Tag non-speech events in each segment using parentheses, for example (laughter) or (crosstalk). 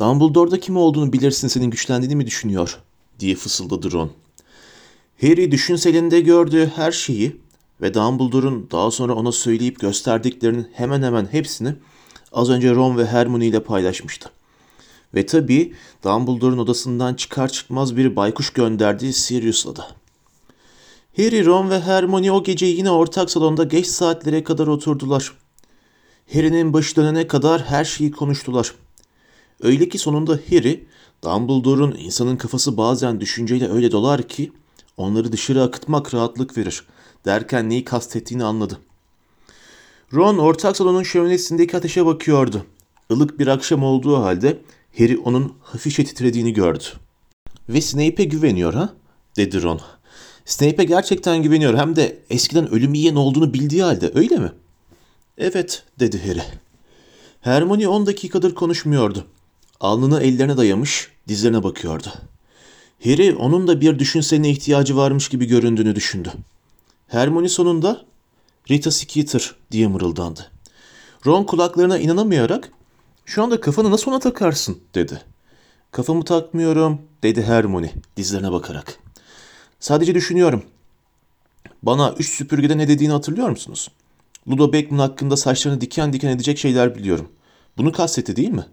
Dumbledore'da kim olduğunu bilirsin senin güçlendiğini mi düşünüyor diye fısıldadı Ron. Harry düşünselinde gördüğü her şeyi ve Dumbledore'un daha sonra ona söyleyip gösterdiklerinin hemen hemen hepsini az önce Ron ve Hermione ile paylaşmıştı. Ve tabii Dumbledore'un odasından çıkar çıkmaz bir baykuş gönderdiği Sirius'la da. Harry, Ron ve Hermione o gece yine ortak salonda geç saatlere kadar oturdular. Harry'nin başı dönene kadar her şeyi konuştular. Öyle ki sonunda Harry, Dumbledore'un insanın kafası bazen düşünceyle öyle dolar ki onları dışarı akıtmak rahatlık verir derken neyi kastettiğini anladı. Ron ortak salonun şöminesindeki ateşe bakıyordu. Ilık bir akşam olduğu halde Harry onun hafifçe titrediğini gördü. Ve Snape'e güveniyor ha? dedi Ron. Snape'e gerçekten güveniyor hem de eskiden ölüm yiyen olduğunu bildiği halde öyle mi? Evet dedi Harry. Hermione 10 dakikadır konuşmuyordu. Alnını ellerine dayamış, dizlerine bakıyordu. Harry onun da bir düşünseline ihtiyacı varmış gibi göründüğünü düşündü. Hermione sonunda Rita Skeeter diye mırıldandı. Ron kulaklarına inanamayarak şu anda kafanı nasıl ona takarsın dedi. Kafamı takmıyorum dedi Hermione dizlerine bakarak. Sadece düşünüyorum. Bana üç süpürgede ne dediğini hatırlıyor musunuz? Ludo Beckman hakkında saçlarını diken diken edecek şeyler biliyorum. Bunu kastetti değil mi?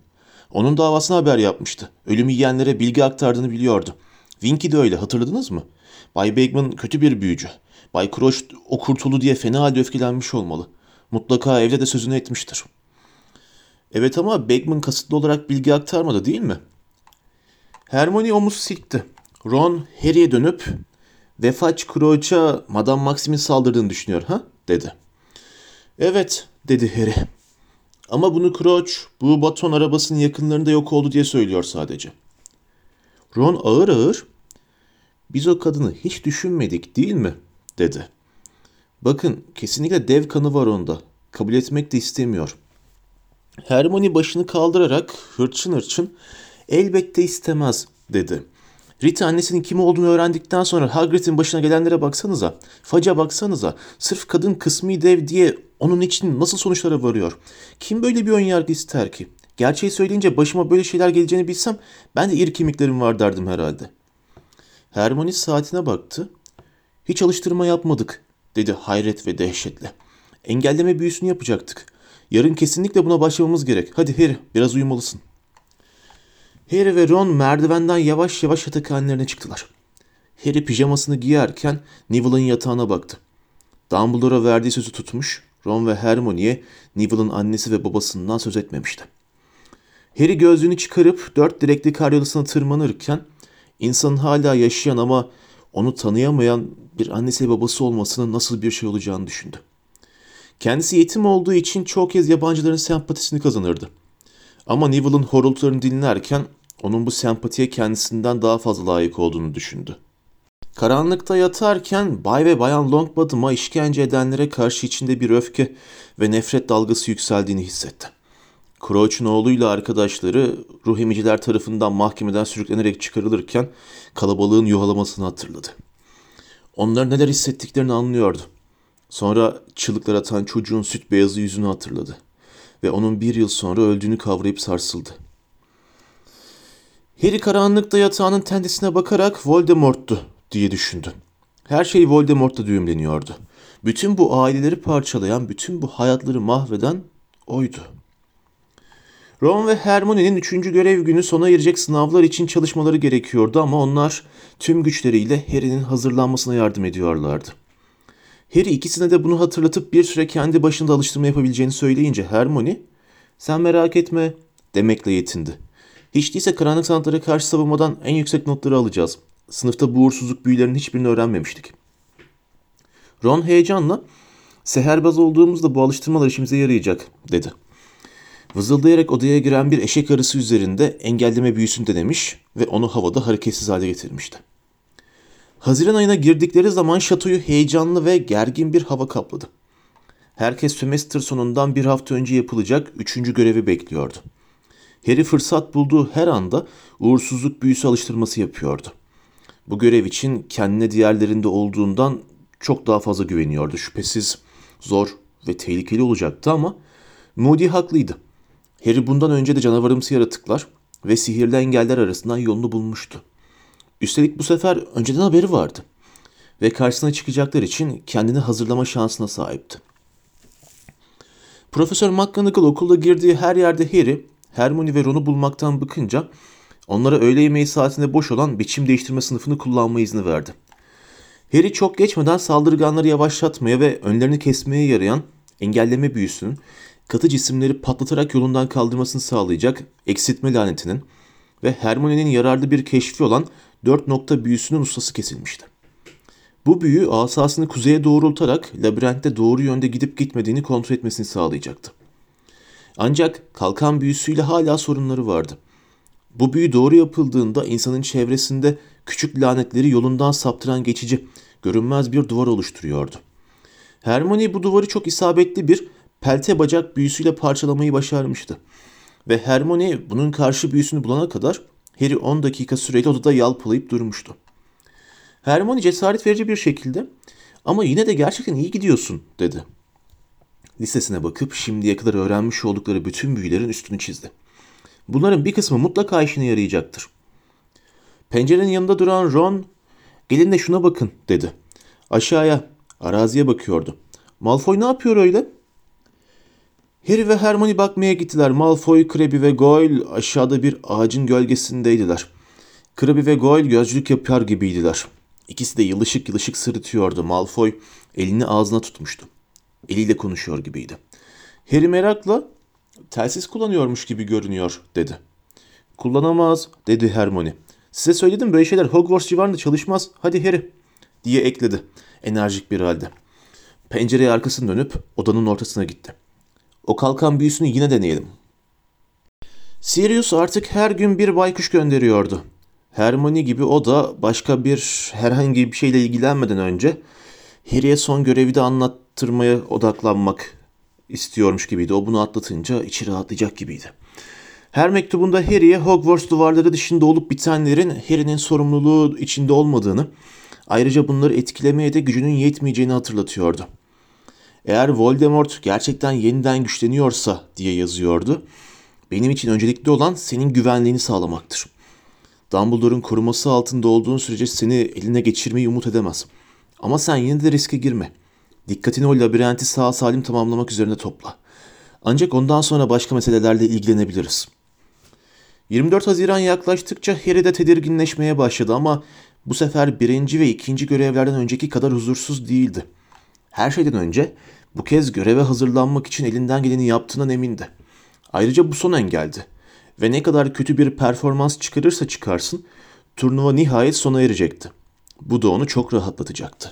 Onun davasına haber yapmıştı. Ölümü yiyenlere bilgi aktardığını biliyordu. Winky de öyle hatırladınız mı? Bay Beckman kötü bir büyücü. Bay Crouch o kurtuldu diye fena halde öfkelenmiş olmalı. Mutlaka evde de sözünü etmiştir. Evet ama Beckman kasıtlı olarak bilgi aktarmadı değil mi? Hermione omuz silkti. Ron Harry'e dönüp Vefaç Crouch'a Madame Maxim'in saldırdığını düşünüyor ha? dedi. Evet dedi Harry. Ama bunu Crouch bu baton arabasının yakınlarında yok oldu diye söylüyor sadece. Ron ağır ağır biz o kadını hiç düşünmedik değil mi? dedi. Bakın kesinlikle dev kanı var onda. Kabul etmek de istemiyor. Hermione başını kaldırarak hırçın hırçın elbette istemez dedi. Rita annesinin kim olduğunu öğrendikten sonra Hagrid'in başına gelenlere baksanıza. Faca baksanıza. Sırf kadın kısmi dev diye onun için nasıl sonuçlara varıyor. Kim böyle bir ön yargı ister ki? Gerçeği söyleyince başıma böyle şeyler geleceğini bilsem ben de iri kemiklerim var derdim herhalde. Hermione saatine baktı. Hiç alıştırma yapmadık dedi hayret ve dehşetle. Engelleme büyüsünü yapacaktık. Yarın kesinlikle buna başlamamız gerek. Hadi Harry biraz uyumalısın. Harry ve Ron merdivenden yavaş yavaş yatakhanelerine çıktılar. Harry pijamasını giyerken Neville'ın yatağına baktı. Dumbledore'a verdiği sözü tutmuş, Ron ve Hermione'ye Neville'ın annesi ve babasından söz etmemişti. Harry gözlüğünü çıkarıp dört direkli karyolasına tırmanırken insanın hala yaşayan ama onu tanıyamayan bir annesi ve babası olmasının nasıl bir şey olacağını düşündü. Kendisi yetim olduğu için çok kez yabancıların sempatisini kazanırdı. Ama Neville'ın horultularını dinlerken onun bu sempatiye kendisinden daha fazla layık olduğunu düşündü. Karanlıkta yatarken Bay ve Bayan Longbottom'a işkence edenlere karşı içinde bir öfke ve nefret dalgası yükseldiğini hissetti. Crouch'un oğluyla arkadaşları ruh emiciler tarafından mahkemeden sürüklenerek çıkarılırken kalabalığın yuhalamasını hatırladı. Onlar neler hissettiklerini anlıyordu. Sonra çığlıklar atan çocuğun süt beyazı yüzünü hatırladı ve onun bir yıl sonra öldüğünü kavrayıp sarsıldı. Harry karanlıkta yatağının tendesine bakarak Voldemort'tu diye düşündü. Her şey Voldemort'ta düğümleniyordu. Bütün bu aileleri parçalayan, bütün bu hayatları mahveden oydu. Ron ve Hermione'nin üçüncü görev günü sona erecek sınavlar için çalışmaları gerekiyordu ama onlar tüm güçleriyle Harry'nin hazırlanmasına yardım ediyorlardı. Harry ikisine de bunu hatırlatıp bir süre kendi başında alıştırma yapabileceğini söyleyince Hermione, sen merak etme demekle yetindi. Hiç değilse karanlık sanatlara karşı savunmadan en yüksek notları alacağız. Sınıfta bu uğursuzluk büyülerinin hiçbirini öğrenmemiştik. Ron heyecanla, seherbaz olduğumuzda bu alıştırmalar işimize yarayacak dedi. Vızıldayarak odaya giren bir eşek arısı üzerinde engelleme büyüsünü denemiş ve onu havada hareketsiz hale getirmişti. Haziran ayına girdikleri zaman şatoyu heyecanlı ve gergin bir hava kapladı. Herkes sömestr sonundan bir hafta önce yapılacak üçüncü görevi bekliyordu. Harry fırsat bulduğu her anda uğursuzluk büyüsü alıştırması yapıyordu. Bu görev için kendine diğerlerinde olduğundan çok daha fazla güveniyordu. Şüphesiz zor ve tehlikeli olacaktı ama Moody haklıydı. Harry bundan önce de canavarımsı yaratıklar ve sihirli engeller arasından yolunu bulmuştu. Üstelik bu sefer önceden haberi vardı ve karşısına çıkacaklar için kendini hazırlama şansına sahipti. Profesör McGonagall okulda girdiği her yerde Harry, Hermione ve Ron'u bulmaktan bıkınca onlara öğle yemeği saatinde boş olan biçim değiştirme sınıfını kullanma izni verdi. Harry çok geçmeden saldırganları yavaşlatmaya ve önlerini kesmeye yarayan engelleme büyüsünün katı cisimleri patlatarak yolundan kaldırmasını sağlayacak eksiltme lanetinin ve Hermione'nin yararlı bir keşfi olan dört nokta büyüsünün ustası kesilmişti. Bu büyü asasını kuzeye doğrultarak labirentte doğru yönde gidip gitmediğini kontrol etmesini sağlayacaktı. Ancak kalkan büyüsüyle hala sorunları vardı. Bu büyü doğru yapıldığında insanın çevresinde küçük lanetleri yolundan saptıran geçici, görünmez bir duvar oluşturuyordu. Hermione bu duvarı çok isabetli bir pelte bacak büyüsüyle parçalamayı başarmıştı. Ve Hermione bunun karşı büyüsünü bulana kadar Harry 10 dakika süreyle odada yalpalayıp durmuştu. Hermione cesaret verici bir şekilde ama yine de gerçekten iyi gidiyorsun dedi. Listesine bakıp şimdiye kadar öğrenmiş oldukları bütün büyülerin üstünü çizdi. Bunların bir kısmı mutlaka işine yarayacaktır. Pencerenin yanında duran Ron, gelin de şuna bakın dedi. Aşağıya, araziye bakıyordu. Malfoy ne yapıyor öyle? Harry ve Hermione bakmaya gittiler. Malfoy, Crabbe ve Goyle aşağıda bir ağacın gölgesindeydiler. Crabbe ve Goyle gözcülük yapar gibiydiler. İkisi de yılışık yılışık sırıtıyordu. Malfoy elini ağzına tutmuştu. Eliyle konuşuyor gibiydi. Harry merakla telsiz kullanıyormuş gibi görünüyor dedi. Kullanamaz dedi Hermione. Size söyledim böyle şeyler Hogwarts civarında çalışmaz. Hadi Harry diye ekledi enerjik bir halde. Pencereye arkasını dönüp odanın ortasına gitti. O kalkan büyüsünü yine deneyelim. Sirius artık her gün bir baykuş gönderiyordu. Hermione gibi o da başka bir herhangi bir şeyle ilgilenmeden önce Harry'e son görevi de anlattırmaya odaklanmak istiyormuş gibiydi. O bunu atlatınca içi rahatlayacak gibiydi. Her mektubunda Harry'e Hogwarts duvarları dışında olup bitenlerin Harry'nin sorumluluğu içinde olmadığını, ayrıca bunları etkilemeye de gücünün yetmeyeceğini hatırlatıyordu. Eğer Voldemort gerçekten yeniden güçleniyorsa diye yazıyordu, benim için öncelikli olan senin güvenliğini sağlamaktır. Dumbledore'un koruması altında olduğun sürece seni eline geçirmeyi umut edemez. Ama sen yine de riske girme. Dikkatini o labirenti sağ salim tamamlamak üzerine topla. Ancak ondan sonra başka meselelerle ilgilenebiliriz. 24 Haziran yaklaştıkça Harry de tedirginleşmeye başladı ama bu sefer birinci ve ikinci görevlerden önceki kadar huzursuz değildi. Her şeyden önce bu kez göreve hazırlanmak için elinden geleni yaptığından emindi. Ayrıca bu son engeldi. Ve ne kadar kötü bir performans çıkarırsa çıkarsın, turnuva nihayet sona erecekti. Bu da onu çok rahatlatacaktı.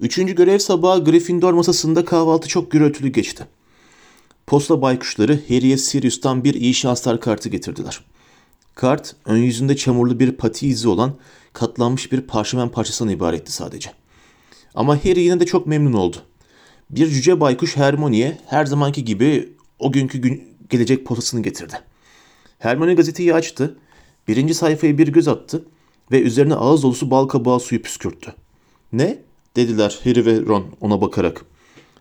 Üçüncü görev sabahı Gryffindor masasında kahvaltı çok gürültülü geçti. Posta baykuşları Harry'e Sirius'tan bir iyi şanslar kartı getirdiler. Kart, ön yüzünde çamurlu bir pati izi olan katlanmış bir parşömen parçasından ibaretti sadece. Ama Harry yine de çok memnun oldu. Bir cüce baykuş Hermione'ye her zamanki gibi o günkü gün gelecek posasını getirdi. Hermione gazeteyi açtı, birinci sayfaya bir göz attı ve üzerine ağız dolusu bal kabağı suyu püskürttü. Ne? Dediler Harry ve Ron ona bakarak.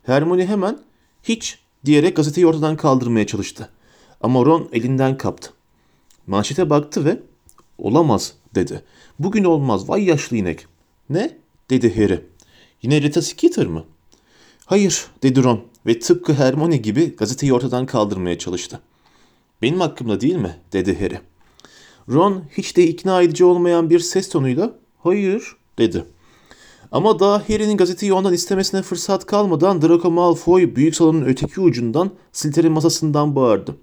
Hermione hemen hiç diyerek gazeteyi ortadan kaldırmaya çalıştı. Ama Ron elinden kaptı. Manşete baktı ve olamaz dedi. Bugün olmaz vay yaşlı inek. Ne? dedi Harry. Yine Rita Skeeter mı? Hayır dedi Ron ve tıpkı Hermione gibi gazeteyi ortadan kaldırmaya çalıştı. Benim hakkımda değil mi? dedi Harry. Ron hiç de ikna edici olmayan bir ses tonuyla hayır dedi. Ama daha Harry'nin gazeteyi ondan istemesine fırsat kalmadan Draco Malfoy büyük salonun öteki ucundan Slytherin masasından bağırdı.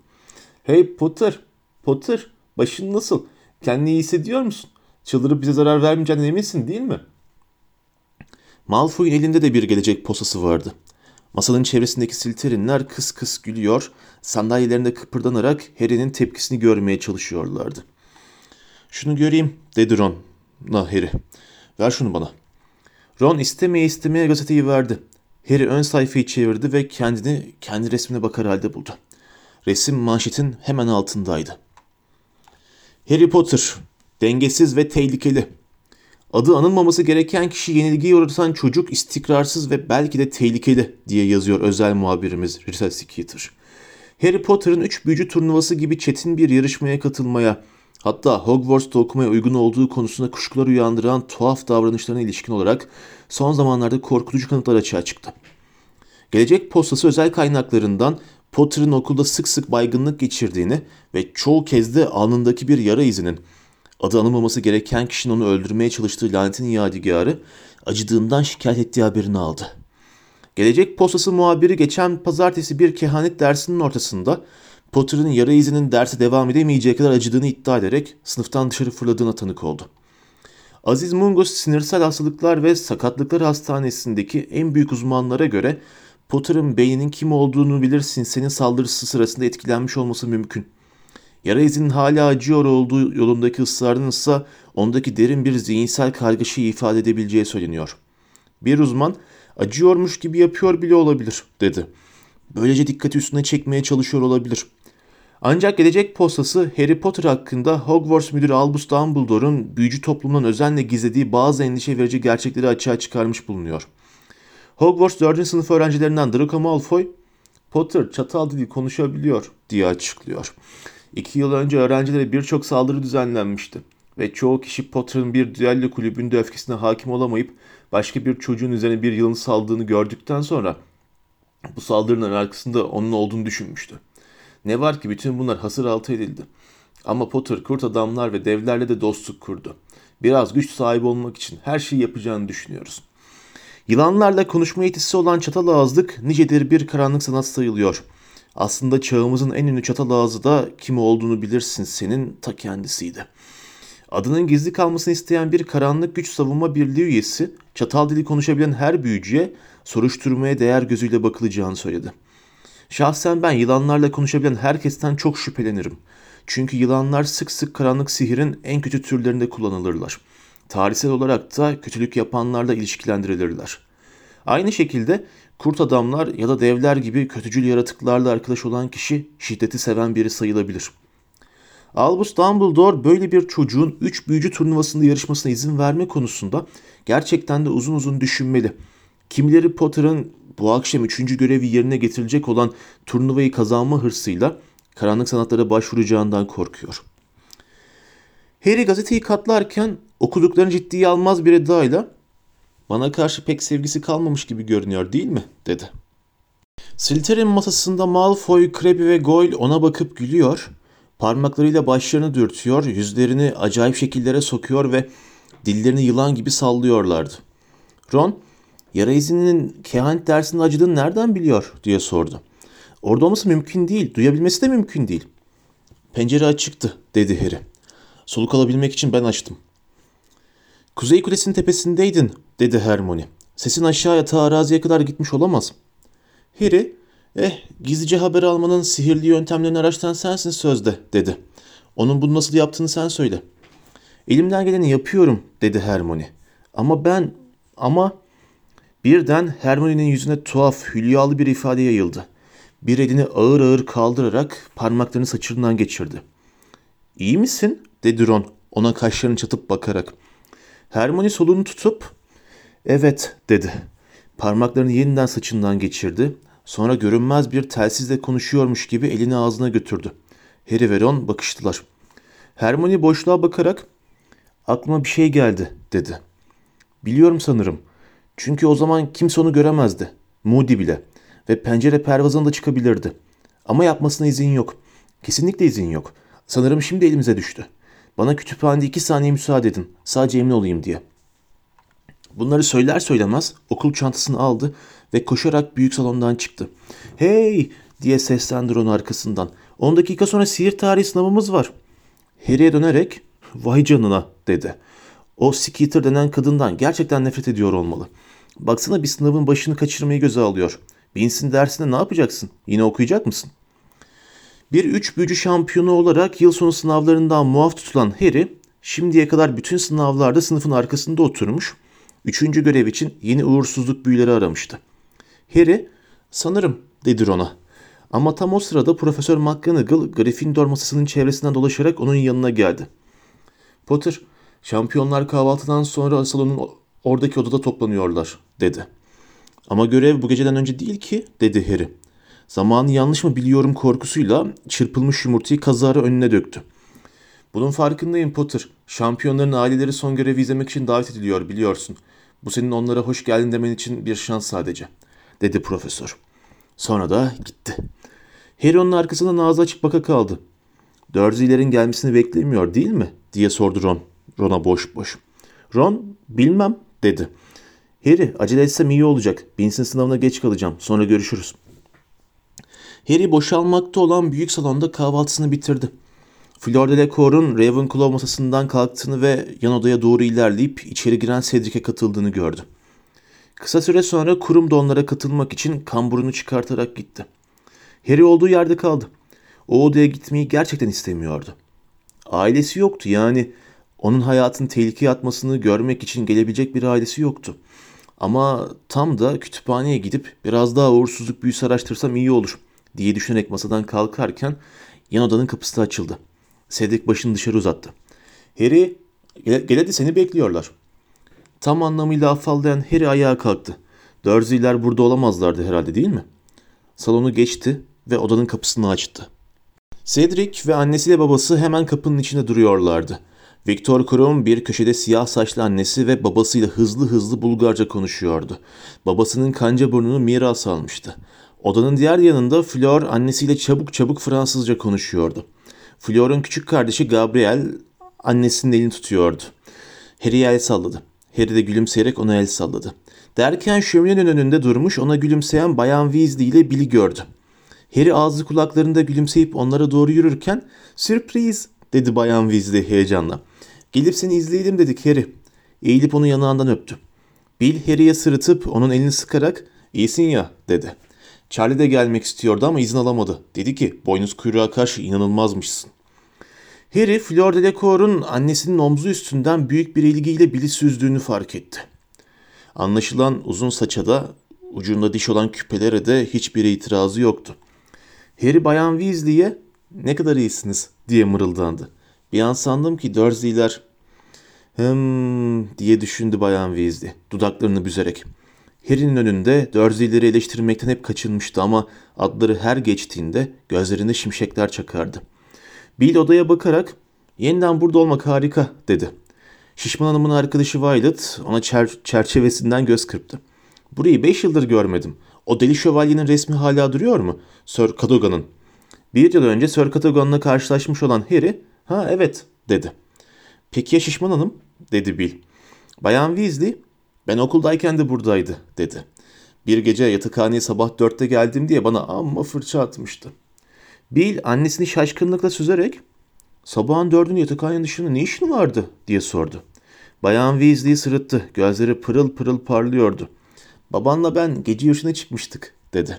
Hey Potter, Potter başın nasıl? Kendini iyi hissediyor musun? Çıldırıp bize zarar vermeyeceğinden eminsin değil mi? Malfoy'un elinde de bir gelecek posası vardı. Masanın çevresindeki silterinler kıs kıs gülüyor, sandalyelerinde kıpırdanarak Harry'nin tepkisini görmeye çalışıyorlardı. Şunu göreyim, dedi Ron. Na Harry, ver şunu bana. Ron istemeye istemeye gazeteyi verdi. Harry ön sayfayı çevirdi ve kendini kendi resmine bakar halde buldu. Resim manşetin hemen altındaydı. Harry Potter, dengesiz ve tehlikeli. Adı anılmaması gereken kişi yenilgiye uğratan çocuk istikrarsız ve belki de tehlikeli diye yazıyor özel muhabirimiz Rita Skeeter. Harry Potter'ın üç büyücü turnuvası gibi çetin bir yarışmaya katılmaya, hatta Hogwarts'ta okumaya uygun olduğu konusunda kuşkular uyandıran tuhaf davranışlarına ilişkin olarak son zamanlarda korkutucu kanıtlar açığa çıktı. Gelecek postası özel kaynaklarından Potter'ın okulda sık sık baygınlık geçirdiğini ve çoğu kez de alnındaki bir yara izinin adı anılmaması gereken kişinin onu öldürmeye çalıştığı lanetin yadigarı acıdığından şikayet ettiği haberini aldı. Gelecek postası muhabiri geçen pazartesi bir kehanet dersinin ortasında Potter'ın yara izinin derse devam edemeyeceği kadar acıdığını iddia ederek sınıftan dışarı fırladığına tanık oldu. Aziz Mungos sinirsel hastalıklar ve sakatlıklar hastanesindeki en büyük uzmanlara göre Potter'ın beyninin kim olduğunu bilirsin senin saldırısı sırasında etkilenmiş olması mümkün. Yara izinin hala acıyor olduğu yolundaki ısrarın ise ondaki derin bir zihinsel kargaşayı ifade edebileceği söyleniyor. Bir uzman acıyormuş gibi yapıyor bile olabilir dedi. Böylece dikkati üstüne çekmeye çalışıyor olabilir. Ancak gelecek postası Harry Potter hakkında Hogwarts müdürü Albus Dumbledore'un büyücü toplumunun özenle gizlediği bazı endişe verici gerçekleri açığa çıkarmış bulunuyor. Hogwarts 4. sınıf öğrencilerinden Draco Malfoy, Potter çatal dili konuşabiliyor diye açıklıyor. İki yıl önce öğrencilere birçok saldırı düzenlenmişti ve çoğu kişi Potter'ın bir düello kulübünde öfkesine hakim olamayıp başka bir çocuğun üzerine bir yılın saldığını gördükten sonra bu saldırının arkasında onun olduğunu düşünmüştü. Ne var ki bütün bunlar hasır altı edildi. Ama Potter kurt adamlar ve devlerle de dostluk kurdu. Biraz güç sahibi olmak için her şeyi yapacağını düşünüyoruz. Yılanlarla konuşma yetisi olan çatal ağızlık nicedir bir karanlık sanat sayılıyor. Aslında çağımızın en ünlü çatal ağzı da kim olduğunu bilirsin senin ta kendisiydi. Adının gizli kalmasını isteyen bir karanlık güç savunma birliği üyesi çatal dili konuşabilen her büyücüye soruşturmaya değer gözüyle bakılacağını söyledi. Şahsen ben yılanlarla konuşabilen herkesten çok şüphelenirim. Çünkü yılanlar sık sık karanlık sihirin en kötü türlerinde kullanılırlar. Tarihsel olarak da kötülük yapanlarla ilişkilendirilirler. Aynı şekilde kurt adamlar ya da devler gibi kötücül yaratıklarla arkadaş olan kişi şiddeti seven biri sayılabilir. Albus Dumbledore böyle bir çocuğun 3 büyücü turnuvasında yarışmasına izin verme konusunda gerçekten de uzun uzun düşünmeli. Kimileri Potter'ın bu akşam 3. görevi yerine getirilecek olan turnuvayı kazanma hırsıyla karanlık sanatlara başvuracağından korkuyor. Harry gazeteyi katlarken okuduklarını ciddiye almaz bir edayla bana karşı pek sevgisi kalmamış gibi görünüyor değil mi? dedi. Slytherin masasında Malfoy, Crabbe ve Goyle ona bakıp gülüyor, parmaklarıyla başlarını dürtüyor, yüzlerini acayip şekillere sokuyor ve dillerini yılan gibi sallıyorlardı. Ron, yara izinin kehanet dersinde acıdığını nereden biliyor diye sordu. Orada olması mümkün değil, duyabilmesi de mümkün değil. Pencere açıktı dedi Harry. Soluk alabilmek için ben açtım. Kuzey kulesinin tepesindeydin dedi Hermione. Sesin aşağıya ta araziye kadar gitmiş olamaz. Harry, eh gizlice haber almanın sihirli yöntemlerini araştıran sensin sözde dedi. Onun bunu nasıl yaptığını sen söyle. Elimden geleni yapıyorum dedi Hermione. Ama ben, ama... Birden Hermione'nin yüzüne tuhaf, hülyalı bir ifade yayıldı. Bir elini ağır ağır kaldırarak parmaklarını saçından geçirdi. İyi misin? dedi Ron ona kaşlarını çatıp bakarak. Hermione solunu tutup evet dedi. Parmaklarını yeniden saçından geçirdi. Sonra görünmez bir telsizle konuşuyormuş gibi elini ağzına götürdü. Harry ve Ron bakıştılar. Hermione boşluğa bakarak aklıma bir şey geldi dedi. Biliyorum sanırım. Çünkü o zaman kimse onu göremezdi. Moody bile. Ve pencere pervazına da çıkabilirdi. Ama yapmasına izin yok. Kesinlikle izin yok. Sanırım şimdi elimize düştü. Bana kütüphanede iki saniye müsaade edin. Sadece emin olayım diye. Bunları söyler söylemez okul çantasını aldı ve koşarak büyük salondan çıktı. Hey diye seslendi onun arkasından. 10 dakika sonra sihir tarihi sınavımız var. Harry'e dönerek vay canına dedi. O Skeeter denen kadından gerçekten nefret ediyor olmalı. Baksana bir sınavın başını kaçırmayı göze alıyor. Binsin dersinde ne yapacaksın? Yine okuyacak mısın? Bir üç büyücü şampiyonu olarak yıl sonu sınavlarından muaf tutulan Harry, şimdiye kadar bütün sınavlarda sınıfın arkasında oturmuş, üçüncü görev için yeni uğursuzluk büyüleri aramıştı. Harry, sanırım dedi Ron'a. Ama tam o sırada Profesör McGonagall Gryffindor masasının çevresinden dolaşarak onun yanına geldi. Potter, şampiyonlar kahvaltıdan sonra salonun oradaki odada toplanıyorlar, dedi. Ama görev bu geceden önce değil ki, dedi Harry. Zamanı yanlış mı biliyorum korkusuyla çırpılmış yumurtayı kazara önüne döktü. Bunun farkındayım Potter. Şampiyonların aileleri son görevi izlemek için davet ediliyor biliyorsun. Bu senin onlara hoş geldin demen için bir şans sadece, dedi profesör. Sonra da gitti. Harry onun arkasından ağzı açık baka kaldı. Dursley'lerin gelmesini beklemiyor değil mi? diye sordu Ron. Ron'a boş boş. Ron, bilmem dedi. Harry, acele etsem iyi olacak. Binsin sınavına geç kalacağım. Sonra görüşürüz. Harry boşalmakta olan büyük salonda kahvaltısını bitirdi. Fleur Delacour'un Ravenclaw masasından kalktığını ve yan odaya doğru ilerleyip içeri giren Cedric'e katıldığını gördü. Kısa süre sonra kurum da onlara katılmak için kamburunu çıkartarak gitti. Harry olduğu yerde kaldı. O odaya gitmeyi gerçekten istemiyordu. Ailesi yoktu yani onun hayatın tehlikeye atmasını görmek için gelebilecek bir ailesi yoktu. Ama tam da kütüphaneye gidip biraz daha uğursuzluk büyüsü araştırsam iyi olur diye düşünerek masadan kalkarken yan odanın kapısı açıldı. Cedric başını dışarı uzattı. Harry, gel, gel hadi seni bekliyorlar. Tam anlamıyla afallayan Harry ayağa kalktı. Dursley'ler burada olamazlardı herhalde değil mi? Salonu geçti ve odanın kapısını açtı. Cedric ve annesiyle babası hemen kapının içinde duruyorlardı. Victor Krum bir köşede siyah saçlı annesi ve babasıyla hızlı hızlı Bulgarca konuşuyordu. Babasının kanca burnunu miras almıştı. Odanın diğer yanında Fleur annesiyle çabuk çabuk Fransızca konuşuyordu. Fleur'un küçük kardeşi Gabriel annesinin elini tutuyordu. Harry'e el salladı. Harry de gülümseyerek ona el salladı. Derken şöminenin önünde durmuş ona gülümseyen Bayan Weasley ile Bill'i gördü. Harry ağzı kulaklarında gülümseyip onlara doğru yürürken sürpriz dedi Bayan Weasley heyecanla. Gelip seni izleyelim dedik Harry. Eğilip onu yanağından öptü. Bill Harry'e sırıtıp onun elini sıkarak iyisin ya dedi. Charlie de gelmek istiyordu ama izin alamadı. Dedi ki boynuz kuyruğa karşı inanılmazmışsın. Harry Fleur Delacour'un annesinin omzu üstünden büyük bir ilgiyle Bill'i süzdüğünü fark etti. Anlaşılan uzun saça da ucunda diş olan küpelere de hiçbir itirazı yoktu. Harry Bayan Weasley'e ne kadar iyisiniz diye mırıldandı. Bir an sandım ki Dursley'ler hım diye düşündü Bayan Weasley dudaklarını büzerek. Harry'nin önünde Dursley'leri eleştirmekten hep kaçınmıştı ama adları her geçtiğinde gözlerinde şimşekler çakardı. Bill odaya bakarak yeniden burada olmak harika dedi. Şişman hanımın arkadaşı Violet ona çer- çerçevesinden göz kırptı. Burayı beş yıldır görmedim. O deli şövalyenin resmi hala duruyor mu? Sir Cadogan'ın. Bir yıl önce Sir Cadogan'la karşılaşmış olan Harry, ha evet dedi. Peki ya Şişman Hanım? dedi Bill. Bayan Weasley, ben okuldayken de buradaydı dedi. Bir gece yatakhaneye sabah dörtte geldim diye bana amma fırça atmıştı. Bill annesini şaşkınlıkla süzerek sabahın dördünde yatakhanenin dışında ne işin vardı diye sordu. Bayan Weasley sırıttı. Gözleri pırıl pırıl parlıyordu. Babanla ben gece yürüyüşüne çıkmıştık dedi.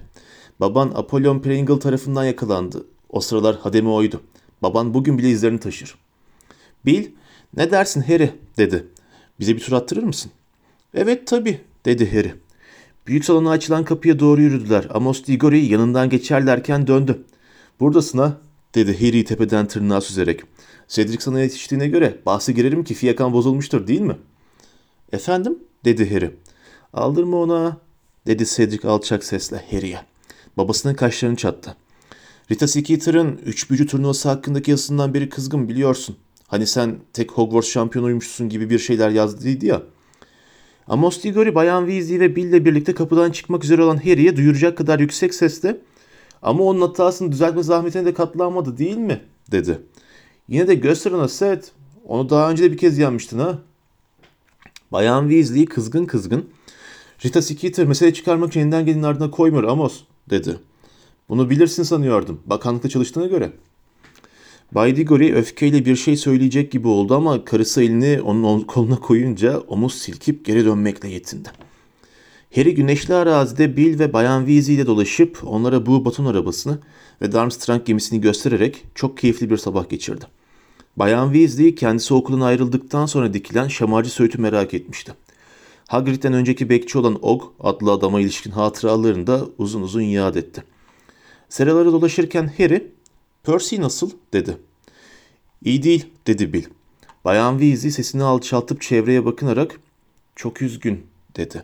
Baban Apollon Pringle tarafından yakalandı. O sıralar hademi oydu. Baban bugün bile izlerini taşır. Bill, ne dersin Harry dedi. Bize bir tur attırır mısın? Evet tabii dedi Harry. Büyük salona açılan kapıya doğru yürüdüler. Amos Diggory yanından geçerlerken döndü. Buradasın ha dedi Harry tepeden tırnağa süzerek. Cedric sana yetiştiğine göre bahse girerim ki fiyakan bozulmuştur değil mi? Efendim dedi Harry. Aldırma ona dedi Cedric alçak sesle Harry'e. Babasının kaşlarını çattı. Rita Skeeter'ın üç büyücü turnuvası hakkındaki yazısından beri kızgın biliyorsun. Hani sen tek Hogwarts şampiyonuymuşsun gibi bir şeyler yazdıydı ya. Amos Diggory Bayan Weasley ve Bill ile birlikte kapıdan çıkmak üzere olan Harry'e duyuracak kadar yüksek sesle ama onun hatasını düzeltme zahmetine de katlanmadı değil mi? dedi. Yine de göster ona Seth. Onu daha önce de bir kez yenmiştin ha. Bayan Weasley kızgın kızgın Rita Skeeter mesele çıkarmak için elinden gelenin ardına koymuyor Amos dedi. Bunu bilirsin sanıyordum. Bakanlıkta çalıştığına göre. Bay Diggory öfkeyle bir şey söyleyecek gibi oldu ama karısı elini onun koluna koyunca omuz silkip geri dönmekle yetindi. Harry güneşli arazide Bill ve Bayan Weasley ile dolaşıp onlara bu baton arabasını ve Darmstrang gemisini göstererek çok keyifli bir sabah geçirdi. Bayan Weasley kendisi okulun ayrıldıktan sonra dikilen şamarcı söğütü merak etmişti. Hagrid'den önceki bekçi olan Og adlı adama ilişkin hatıralarını da uzun uzun yad etti. Seraları dolaşırken Harry, Percy nasıl dedi. İyi değil dedi Bill. Bayan Weasley sesini alçaltıp çevreye bakınarak çok üzgün dedi.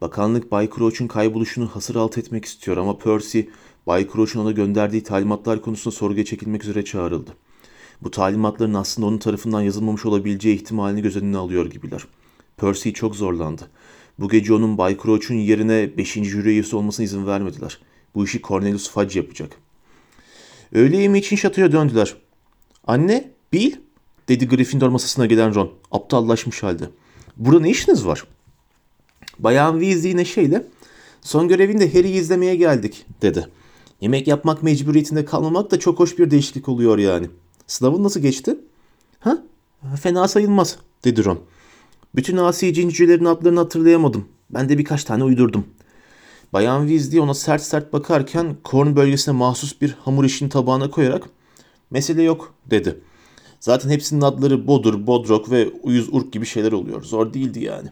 Bakanlık Bay Crouch'un kayboluşunu hasır alt etmek istiyor ama Percy Bay Crouch'un ona gönderdiği talimatlar konusunda sorguya çekilmek üzere çağrıldı. Bu talimatların aslında onun tarafından yazılmamış olabileceği ihtimalini göz önüne alıyor gibiler. Percy çok zorlandı. Bu gece onun Bay Crouch'un yerine 5. jüri üyesi olmasına izin vermediler. Bu işi Cornelius Fudge yapacak. Öğle yemeği için şatoya döndüler. Anne, Bill, dedi Gryffindor masasına gelen Ron, aptallaşmış halde. Burada ne işiniz var? Bayan Weasley neşeyle, son görevinde Harry'i izlemeye geldik, dedi. Yemek yapmak mecburiyetinde kalmamak da çok hoş bir değişiklik oluyor yani. Sınavın nasıl geçti? Ha? Fena sayılmaz, dedi Ron. Bütün asi cincirlerin adlarını hatırlayamadım. Ben de birkaç tane uydurdum. Bayan Weasley ona sert sert bakarken korn bölgesine mahsus bir hamur işini tabağına koyarak mesele yok dedi. Zaten hepsinin adları Bodur, Bodrok ve Uyuz Urk gibi şeyler oluyor. Zor değildi yani.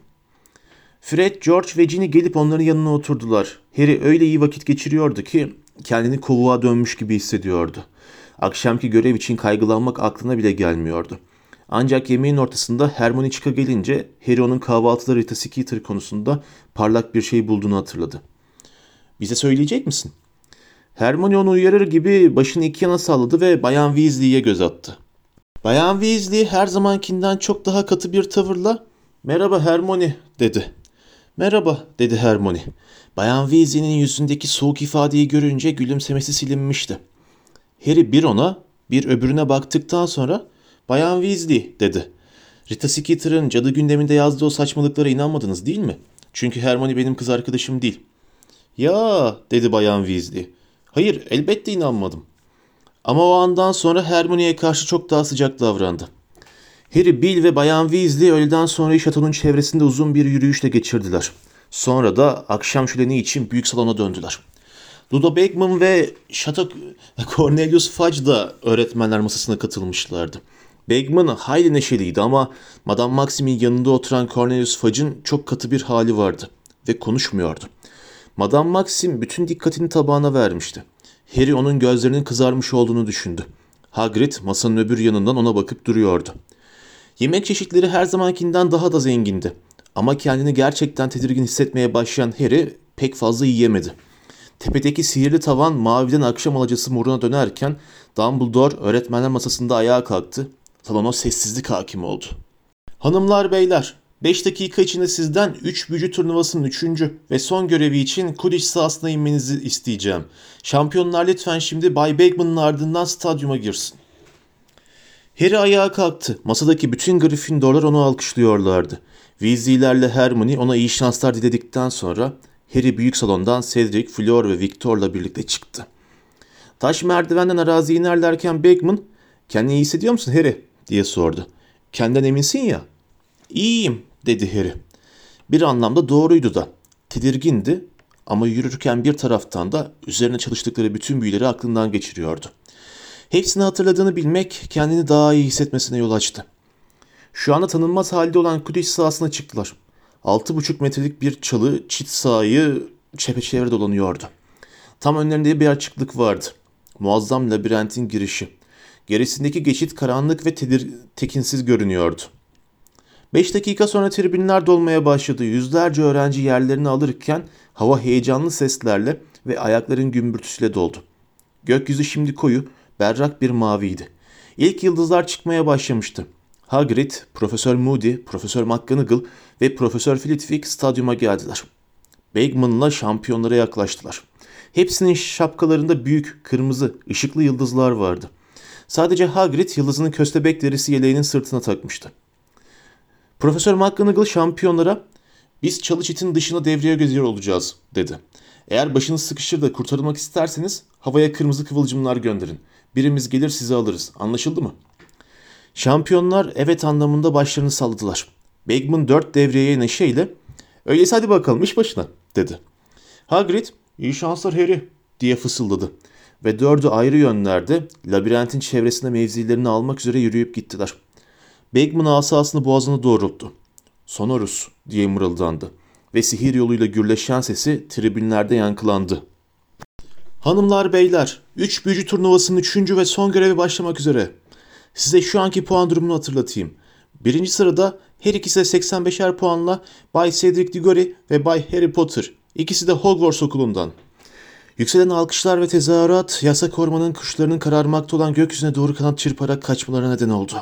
Fred, George ve Ginny gelip onların yanına oturdular. Harry öyle iyi vakit geçiriyordu ki kendini kovuğa dönmüş gibi hissediyordu. Akşamki görev için kaygılanmak aklına bile gelmiyordu. Ancak yemeğin ortasında Hermione çıka gelince Harry onun kahvaltıda Rita Skeeter konusunda parlak bir şey bulduğunu hatırladı. Bize söyleyecek misin? Hermione onu uyarır gibi başını iki yana salladı ve Bayan Weasley'e göz attı. Bayan Weasley her zamankinden çok daha katı bir tavırla ''Merhaba Hermione'' dedi. ''Merhaba'' dedi Hermione. Bayan Weasley'nin yüzündeki soğuk ifadeyi görünce gülümsemesi silinmişti. Harry bir ona bir öbürüne baktıktan sonra ''Bayan Weasley'' dedi. Rita Skeeter'ın cadı gündeminde yazdığı o saçmalıklara inanmadınız değil mi? Çünkü Hermione benim kız arkadaşım değil. Ya dedi Bayan Weasley. Hayır elbette inanmadım. Ama o andan sonra Hermione'ye karşı çok daha sıcak davrandı. Harry, Bill ve Bayan Weasley öğleden sonra şatonun çevresinde uzun bir yürüyüşle geçirdiler. Sonra da akşam şöleni için büyük salona döndüler. Ludo Bagman ve Şato Cornelius Fudge da öğretmenler masasına katılmışlardı. Bagman hayli neşeliydi ama Madame Maxim'in yanında oturan Cornelius Fudge'ın çok katı bir hali vardı ve konuşmuyordu. Madame Maxim bütün dikkatini tabağına vermişti. Harry onun gözlerinin kızarmış olduğunu düşündü. Hagrid masanın öbür yanından ona bakıp duruyordu. Yemek çeşitleri her zamankinden daha da zengindi. Ama kendini gerçekten tedirgin hissetmeye başlayan Harry pek fazla yiyemedi. Tepedeki sihirli tavan maviden akşam alacası moruna dönerken Dumbledore öğretmenler masasında ayağa kalktı. Salona sessizlik hakim oldu. Hanımlar beyler 5 dakika içinde sizden 3 büyücü turnuvasının 3. ve son görevi için Quidditch sahasına inmenizi isteyeceğim. Şampiyonlar lütfen şimdi Bay Bagman'ın ardından stadyuma girsin. Harry ayağa kalktı. Masadaki bütün Gryffindorlar onu alkışlıyorlardı. Weasley'lerle Hermione ona iyi şanslar diledikten sonra Harry büyük salondan Cedric, Fleur ve Victor'la birlikte çıktı. Taş merdivenden arazi inerlerken Bagman, ''Kendini iyi hissediyor musun Harry?'' diye sordu. ''Kendinden eminsin ya.'' ''İyiyim'' dedi Harry. Bir anlamda doğruydu da. Tedirgindi ama yürürken bir taraftan da üzerine çalıştıkları bütün büyüleri aklından geçiriyordu. Hepsini hatırladığını bilmek kendini daha iyi hissetmesine yol açtı. Şu anda tanınmaz halde olan Quidditch sahasına çıktılar. Altı buçuk metrelik bir çalı çit sahayı çepeçevre dolanıyordu. Tam önlerinde bir açıklık vardı. Muazzam labirentin girişi. Gerisindeki geçit karanlık ve tedir tekinsiz görünüyordu. Beş dakika sonra tribünler dolmaya başladı. Yüzlerce öğrenci yerlerini alırken hava heyecanlı seslerle ve ayakların gümbürtüsüyle doldu. Gökyüzü şimdi koyu, berrak bir maviydi. İlk yıldızlar çıkmaya başlamıştı. Hagrid, Profesör Moody, Profesör McGonagall ve Profesör Flitwick stadyuma geldiler. Bagman'la şampiyonlara yaklaştılar. Hepsinin şapkalarında büyük, kırmızı, ışıklı yıldızlar vardı. Sadece Hagrid yıldızını köstebek derisi yeleğinin sırtına takmıştı. Profesör McGonagall şampiyonlara biz çalı çitin dışına devreye geziyor olacağız dedi. Eğer başınız sıkışır da kurtarılmak isterseniz havaya kırmızı kıvılcımlar gönderin. Birimiz gelir sizi alırız. Anlaşıldı mı? Şampiyonlar evet anlamında başlarını salladılar. Bagman dört devreye neşeyle öyleyse hadi bakalım iş başına dedi. Hagrid iyi şanslar Harry diye fısıldadı ve dördü ayrı yönlerde labirentin çevresinde mevzilerini almak üzere yürüyüp gittiler. Bagman asasını boğazına doğrulttu. Sonorus diye mırıldandı ve sihir yoluyla gürleşen sesi tribünlerde yankılandı. Hanımlar beyler, 3 büyücü turnuvasının 3. ve son görevi başlamak üzere. Size şu anki puan durumunu hatırlatayım. Birinci sırada her ikisi de 85'er puanla Bay Cedric Diggory ve Bay Harry Potter. İkisi de Hogwarts okulundan. Yükselen alkışlar ve tezahürat yasak ormanın kuşlarının kararmakta olan gökyüzüne doğru kanat çırparak kaçmalarına neden oldu.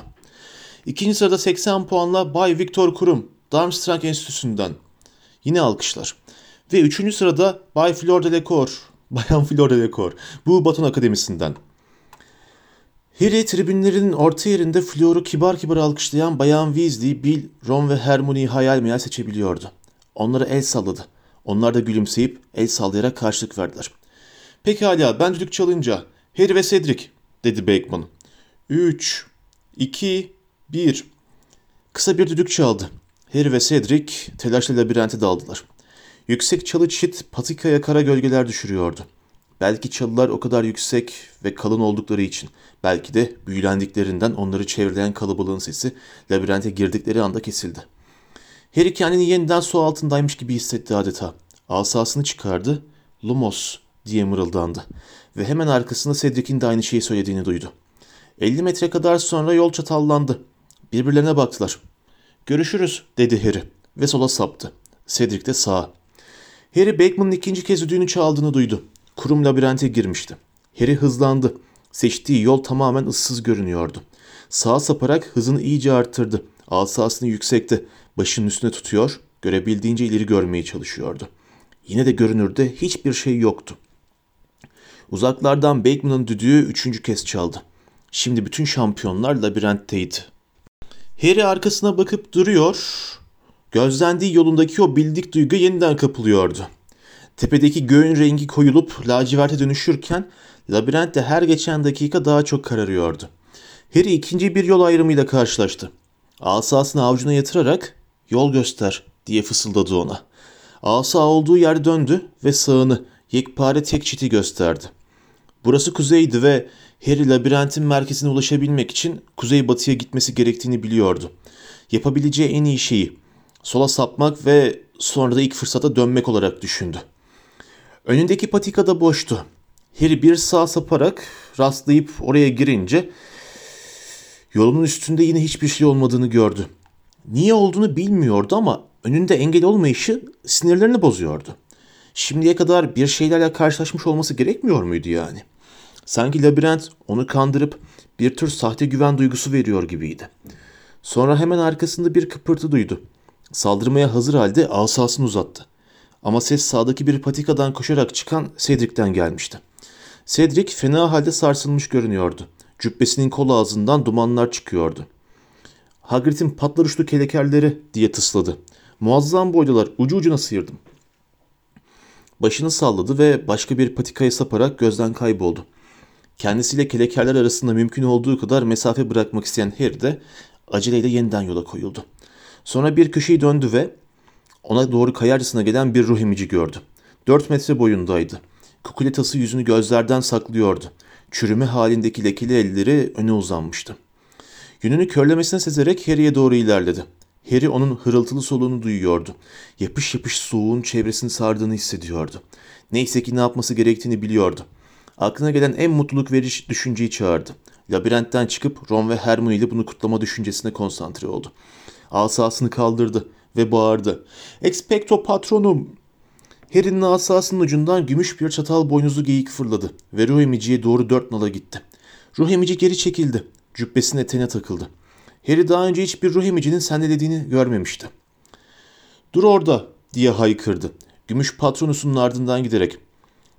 İkinci sırada 80 puanla Bay Viktor Kurum, Darmstrang Enstitüsü'nden. Yine alkışlar. Ve üçüncü sırada Bay Flor de Lecor, (laughs) Bayan Flor de Lecor, bu Baton Akademisi'nden. Harry tribünlerin orta yerinde Flor'u kibar kibar alkışlayan Bayan Weasley, Bill, Ron ve Hermione'yi hayal meyal seçebiliyordu. Onlara el salladı. Onlar da gülümseyip el sallayarak karşılık verdiler. Pekala ben düdük çalınca Harry ve Cedric dedi Bakeman. 3, 2, 1. Kısa bir düdük çaldı. Harry ve Cedric telaşla labirente daldılar. Yüksek çalı çit patikaya kara gölgeler düşürüyordu. Belki çalılar o kadar yüksek ve kalın oldukları için, belki de büyülendiklerinden onları çevreleyen kalabalığın sesi labirente girdikleri anda kesildi. Harry kendini yeniden su altındaymış gibi hissetti adeta. Asasını çıkardı. Lumos diye mırıldandı. Ve hemen arkasında Cedric'in de aynı şeyi söylediğini duydu. 50 metre kadar sonra yol çatallandı. Birbirlerine baktılar. Görüşürüz dedi Harry ve sola saptı. Cedric de sağa. Harry Bakeman'ın ikinci kez düdüğünü çaldığını duydu. Kurum labirente girmişti. Harry hızlandı. Seçtiği yol tamamen ıssız görünüyordu. Sağa saparak hızını iyice arttırdı. Asasını yüksekte, başının üstüne tutuyor, görebildiğince ileri görmeye çalışıyordu. Yine de görünürde hiçbir şey yoktu. Uzaklardan Bakeman'ın düdüğü üçüncü kez çaldı. Şimdi bütün şampiyonlar labirentteydi. Harry arkasına bakıp duruyor. Gözlendiği yolundaki o bildik duygu yeniden kapılıyordu. Tepedeki göğün rengi koyulup laciverte dönüşürken labirent de her geçen dakika daha çok kararıyordu. Harry ikinci bir yol ayrımıyla karşılaştı. Asasını avucuna yatırarak yol göster diye fısıldadı ona. Asa olduğu yer döndü ve sağını yekpare tek çiti gösterdi. Burası kuzeydi ve Harry labirentin merkezine ulaşabilmek için kuzey-batıya gitmesi gerektiğini biliyordu. Yapabileceği en iyi şeyi sola sapmak ve sonra da ilk fırsata dönmek olarak düşündü. Önündeki patika da boştu. Harry bir sağ saparak rastlayıp oraya girince yolunun üstünde yine hiçbir şey olmadığını gördü. Niye olduğunu bilmiyordu ama önünde engel olmayışı sinirlerini bozuyordu. Şimdiye kadar bir şeylerle karşılaşmış olması gerekmiyor muydu yani? Sanki labirent onu kandırıp bir tür sahte güven duygusu veriyor gibiydi. Sonra hemen arkasında bir kıpırtı duydu. Saldırmaya hazır halde asasını uzattı. Ama ses sağdaki bir patikadan koşarak çıkan Cedric'ten gelmişti. Cedric fena halde sarsılmış görünüyordu. Cübbesinin kol ağzından dumanlar çıkıyordu. Hagrid'in patlar uçlu kelekerleri diye tısladı. Muazzam boydalar ucu ucuna sıyırdım. Başını salladı ve başka bir patikaya saparak gözden kayboldu. Kendisiyle kelekerler arasında mümkün olduğu kadar mesafe bırakmak isteyen Harry de aceleyle yeniden yola koyuldu. Sonra bir köşeyi döndü ve ona doğru kayarcasına gelen bir ruh emici gördü. Dört metre boyundaydı. Kukuletası yüzünü gözlerden saklıyordu. Çürüme halindeki lekeli elleri öne uzanmıştı. Yönünü körlemesine sezerek Harry'e doğru ilerledi. Harry onun hırıltılı soluğunu duyuyordu. Yapış yapış soğuğun çevresini sardığını hissediyordu. Neyse ki ne yapması gerektiğini biliyordu. Aklına gelen en mutluluk verici düşünceyi çağırdı. Labirentten çıkıp Ron ve Hermione ile bunu kutlama düşüncesine konsantre oldu. Asasını kaldırdı ve bağırdı. Expecto patronum! Harry'nin asasının ucundan gümüş bir çatal boynuzlu geyik fırladı ve ruh emiciye doğru dört nala gitti. Ruh emici geri çekildi. Cübbesinin eteğine takıldı. Harry daha önce hiçbir ruh emicinin sendelediğini görmemişti. Dur orada diye haykırdı. Gümüş patronusunun ardından giderek.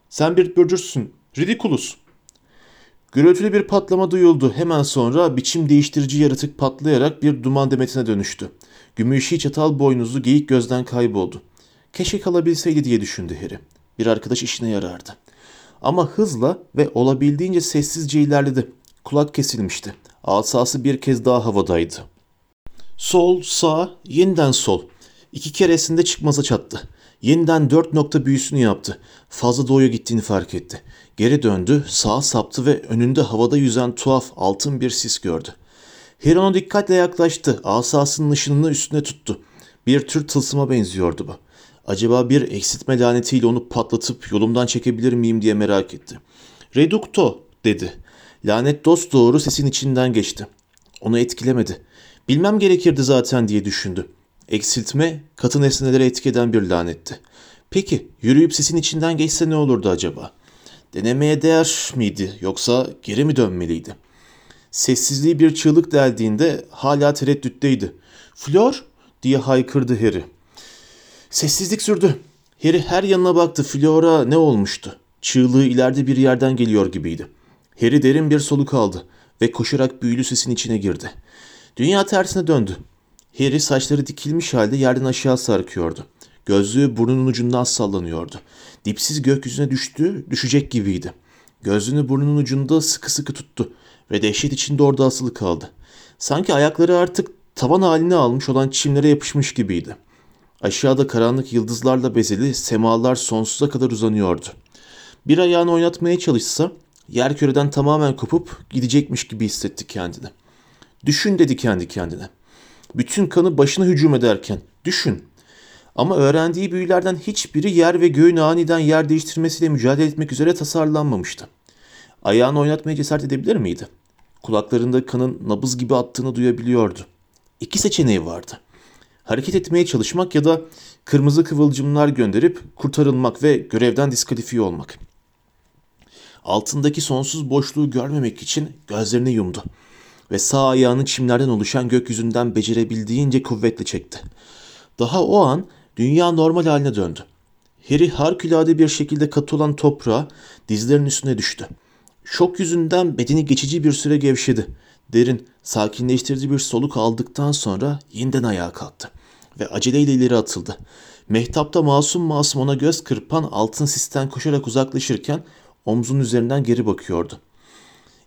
Sen bir börcürsün. Ridiculous. Gürültülü bir patlama duyuldu. Hemen sonra biçim değiştirici yaratık patlayarak bir duman demetine dönüştü. Gümüşi çatal boynuzlu geyik gözden kayboldu. Keşke kalabilseydi diye düşündü Harry. Bir arkadaş işine yarardı. Ama hızla ve olabildiğince sessizce ilerledi. Kulak kesilmişti. Asası bir kez daha havadaydı. Sol, sağ, yeniden sol. İki keresinde çıkmaza çattı. Yeniden dört nokta büyüsünü yaptı. Fazla doğuya gittiğini fark etti. Geri döndü, sağa saptı ve önünde havada yüzen tuhaf altın bir sis gördü. Hiron dikkatle yaklaştı. Asasının ışınını üstüne tuttu. Bir tür tılsıma benziyordu bu. Acaba bir eksiltme lanetiyle onu patlatıp yolumdan çekebilir miyim diye merak etti. Reducto dedi. Lanet dost doğru sesin içinden geçti. Onu etkilemedi. Bilmem gerekirdi zaten diye düşündü. Eksiltme katı nesnelere etki eden bir lanetti. Peki yürüyüp sesin içinden geçse ne olurdu acaba? Denemeye değer miydi yoksa geri mi dönmeliydi? Sessizliği bir çığlık deldiğinde hala tereddütteydi. Flor diye haykırdı Harry. Sessizlik sürdü. Harry her yanına baktı. Flora ne olmuştu? Çığlığı ileride bir yerden geliyor gibiydi. Harry derin bir soluk aldı ve koşarak büyülü sesin içine girdi. Dünya tersine döndü. Harry saçları dikilmiş halde yerden aşağı sarkıyordu. Gözlüğü burnunun ucundan sallanıyordu. Dipsiz gökyüzüne düştü, düşecek gibiydi. Gözlüğünü burnunun ucunda sıkı sıkı tuttu ve dehşet içinde orada asılı kaldı. Sanki ayakları artık tavan halini almış olan çimlere yapışmış gibiydi. Aşağıda karanlık yıldızlarla bezeli semalar sonsuza kadar uzanıyordu. Bir ayağını oynatmaya çalışsa yer küreden tamamen kopup gidecekmiş gibi hissetti kendini. Düşün dedi kendi kendine. Bütün kanı başına hücum ederken düşün. Ama öğrendiği büyülerden hiçbiri yer ve göğün aniden yer değiştirmesiyle mücadele etmek üzere tasarlanmamıştı. Ayağını oynatmaya cesaret edebilir miydi? Kulaklarında kanın nabız gibi attığını duyabiliyordu. İki seçeneği vardı. Hareket etmeye çalışmak ya da kırmızı kıvılcımlar gönderip kurtarılmak ve görevden diskalifiye olmak. Altındaki sonsuz boşluğu görmemek için gözlerini yumdu ve sağ ayağını çimlerden oluşan gökyüzünden becerebildiğince kuvvetle çekti. Daha o an dünya normal haline döndü. Harry harikulade bir şekilde katı olan toprağa dizlerinin üstüne düştü. Şok yüzünden bedeni geçici bir süre gevşedi. Derin, sakinleştirici bir soluk aldıktan sonra yeniden ayağa kalktı ve aceleyle ileri atıldı. Mehtapta masum masum ona göz kırpan altın sisten koşarak uzaklaşırken omzunun üzerinden geri bakıyordu.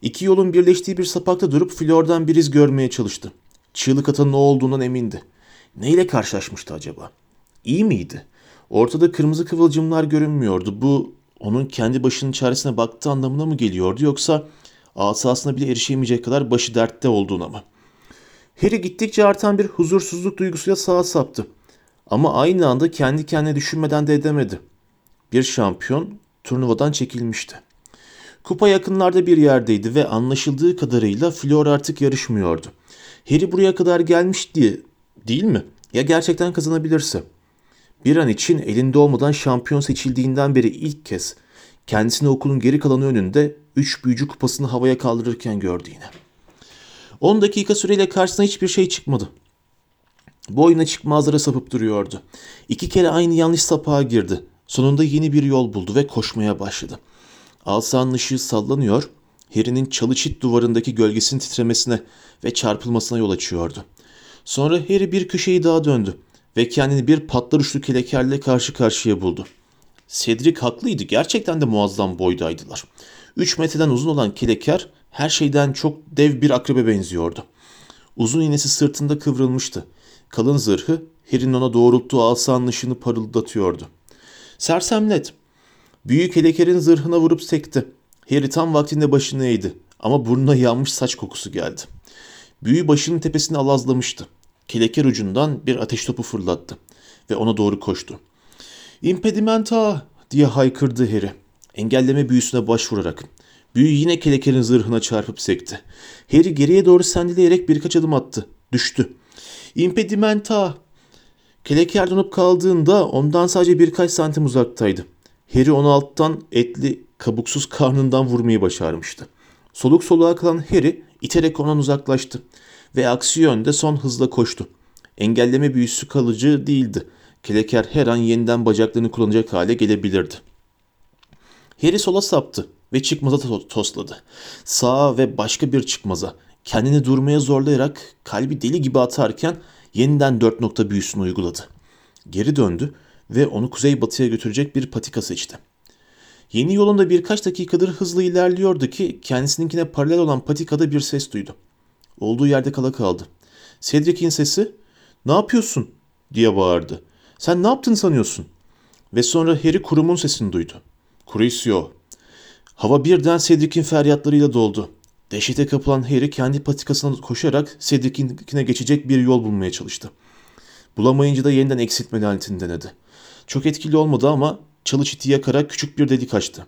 İki yolun birleştiği bir sapakta durup Flor'dan bir iz görmeye çalıştı. Çığlık atan ne olduğundan emindi. Neyle karşılaşmıştı acaba? İyi miydi? Ortada kırmızı kıvılcımlar görünmüyordu. Bu onun kendi başının çaresine baktığı anlamına mı geliyordu yoksa asasına bile erişemeyecek kadar başı dertte olduğuna mı? Harry gittikçe artan bir huzursuzluk duygusuyla sağa saptı. Ama aynı anda kendi kendine düşünmeden de edemedi. Bir şampiyon turnuvadan çekilmişti. Kupa yakınlarda bir yerdeydi ve anlaşıldığı kadarıyla Flor artık yarışmıyordu. Harry buraya kadar gelmişti değil mi? Ya gerçekten kazanabilirse? Bir an için elinde olmadan şampiyon seçildiğinden beri ilk kez kendisini okulun geri kalanı önünde üç büyücü kupasını havaya kaldırırken gördü yine. 10 dakika süreyle karşısına hiçbir şey çıkmadı. Boyuna çıkmazlara sapıp duruyordu. İki kere aynı yanlış sapağa girdi. Sonunda yeni bir yol buldu ve koşmaya başladı. Alsa'nın ışığı sallanıyor, Harry'nin çalı çit duvarındaki gölgesinin titremesine ve çarpılmasına yol açıyordu. Sonra Harry bir köşeyi daha döndü ve kendini bir patlar uçlu kelekerle karşı karşıya buldu. Cedric haklıydı. Gerçekten de muazzam boydaydılar. Üç metreden uzun olan keleker her şeyden çok dev bir akrebe benziyordu. Uzun iğnesi sırtında kıvrılmıştı. Kalın zırhı Harry'nin ona doğrulttuğu asanın ışını parıldatıyordu. Sersemlet. Büyük kelekerin zırhına vurup sekti. Harry tam vaktinde başını eğdi ama burnuna yanmış saç kokusu geldi. Büyü başının tepesini alazlamıştı. Keleker ucundan bir ateş topu fırlattı ve ona doğru koştu. İmpedimenta diye haykırdı Harry. Engelleme büyüsüne başvurarak. Büyü yine kelekerin zırhına çarpıp sekti. Harry geriye doğru sendeleyerek birkaç adım attı. Düştü. İmpedimenta! Keleker donup kaldığında ondan sadece birkaç santim uzaktaydı. Harry onu alttan etli, kabuksuz karnından vurmayı başarmıştı. Soluk soluğa kalan Harry iterek ondan uzaklaştı ve aksi yönde son hızla koştu. Engelleme büyüsü kalıcı değildi. Keleker her an yeniden bacaklarını kullanacak hale gelebilirdi. Harry sola saptı ve çıkmaza to- tosladı. Sağa ve başka bir çıkmaza. Kendini durmaya zorlayarak kalbi deli gibi atarken yeniden dört nokta büyüsünü uyguladı. Geri döndü ve onu kuzeybatıya götürecek bir patika seçti. Yeni yolunda birkaç dakikadır hızlı ilerliyordu ki kendisininkine paralel olan patikada bir ses duydu. Olduğu yerde kala kaldı. Cedric'in sesi ''Ne yapıyorsun?'' diye bağırdı. ''Sen ne yaptın sanıyorsun?'' Ve sonra Harry kurumun sesini duydu. Crucio. Hava birden Cedric'in feryatlarıyla doldu. Dehşete kapılan Harry kendi patikasına koşarak Cedric'inkine geçecek bir yol bulmaya çalıştı. Bulamayınca da yeniden eksiltme lanetini denedi. Çok etkili olmadı ama çalı çiti yakarak küçük bir delik açtı.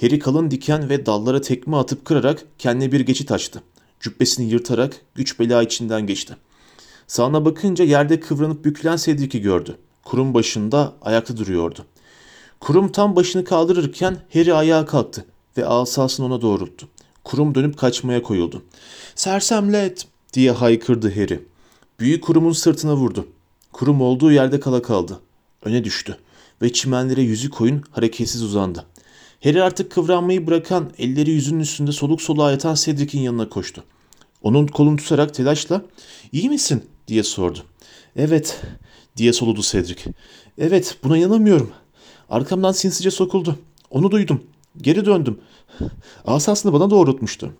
Harry kalın diken ve dallara tekme atıp kırarak kendine bir geçit açtı. Cübbesini yırtarak güç bela içinden geçti. Sağına bakınca yerde kıvranıp bükülen Cedric'i gördü. Kurum başında ayakta duruyordu. Kurum tam başını kaldırırken Harry ayağa kalktı ve asasını ona doğrulttu. Kurum dönüp kaçmaya koyuldu. Sersemlet diye haykırdı Harry. Büyük kurumun sırtına vurdu. Kurum olduğu yerde kala kaldı. Öne düştü ve çimenlere yüzü koyun hareketsiz uzandı. Harry artık kıvranmayı bırakan elleri yüzünün üstünde soluk soluğa yatan Cedric'in yanına koştu. Onun kolunu tutarak telaşla iyi misin diye sordu. Evet diye soludu Cedric. Evet buna inanamıyorum. Arkamdan sinsice sokuldu. Onu duydum. Geri döndüm. Asasını bana doğrultmuştu.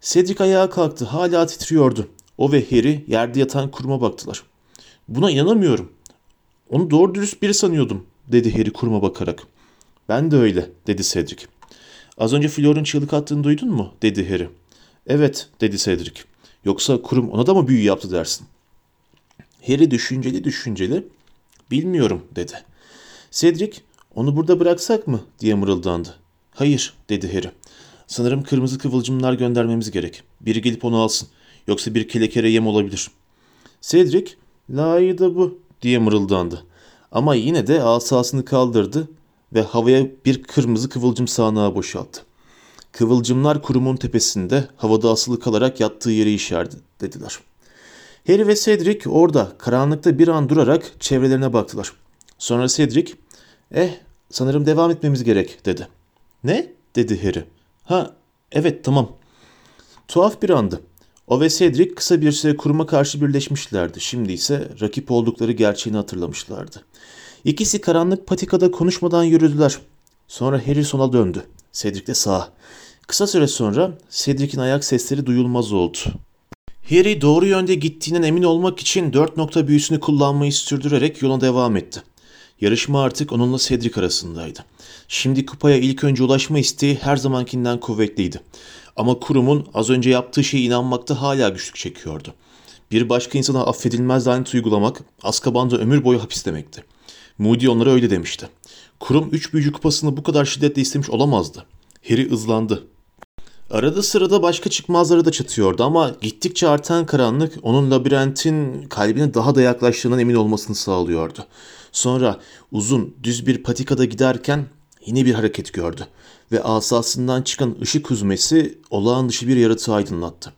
Cedric ayağa kalktı. Hala titriyordu. O ve Harry yerde yatan kuruma baktılar. Buna inanamıyorum. Onu doğru dürüst biri sanıyordum dedi Harry kuruma bakarak. Ben de öyle dedi Cedric. Az önce Flor'un çığlık attığını duydun mu? dedi Harry. Evet dedi Cedric. Yoksa kurum ona da mı büyü yaptı dersin? Harry düşünceli düşünceli bilmiyorum dedi. Cedric onu burada bıraksak mı diye mırıldandı. Hayır dedi Harry. Sanırım kırmızı kıvılcımlar göndermemiz gerek. Biri gelip onu alsın. Yoksa bir kelekere yem olabilir. Cedric layı da bu diye mırıldandı. Ama yine de asasını kaldırdı ve havaya bir kırmızı kıvılcım sağanağı boşalttı. Kıvılcımlar kurumun tepesinde havada asılı kalarak yattığı yeri işaretlediler. Harry ve Cedric orada karanlıkta bir an durarak çevrelerine baktılar. Sonra Cedric, eh sanırım devam etmemiz gerek dedi. Ne? dedi Harry. Ha evet tamam. Tuhaf bir andı. O ve Cedric kısa bir süre kuruma karşı birleşmişlerdi. Şimdi ise rakip oldukları gerçeğini hatırlamışlardı. İkisi karanlık patikada konuşmadan yürüdüler. Sonra Harry sola döndü. Cedric de sağa. Kısa süre sonra Cedric'in ayak sesleri duyulmaz oldu. Harry doğru yönde gittiğinden emin olmak için dört nokta büyüsünü kullanmayı sürdürerek yola devam etti. Yarışma artık onunla Cedric arasındaydı. Şimdi kupaya ilk önce ulaşma isteği her zamankinden kuvvetliydi. Ama kurumun az önce yaptığı şeye inanmakta hala güçlük çekiyordu. Bir başka insana affedilmez lanet uygulamak, Azkaban'da ömür boyu hapis demekti. Moody onlara öyle demişti. Kurum üç büyücü kupasını bu kadar şiddetle istemiş olamazdı. Harry ızlandı. Arada sırada başka çıkmazları da çatıyordu ama gittikçe artan karanlık onun labirentin kalbine daha da yaklaştığından emin olmasını sağlıyordu. Sonra uzun düz bir patikada giderken yine bir hareket gördü ve asasından çıkan ışık hüzmesi olağan dışı bir yaratığı aydınlattı.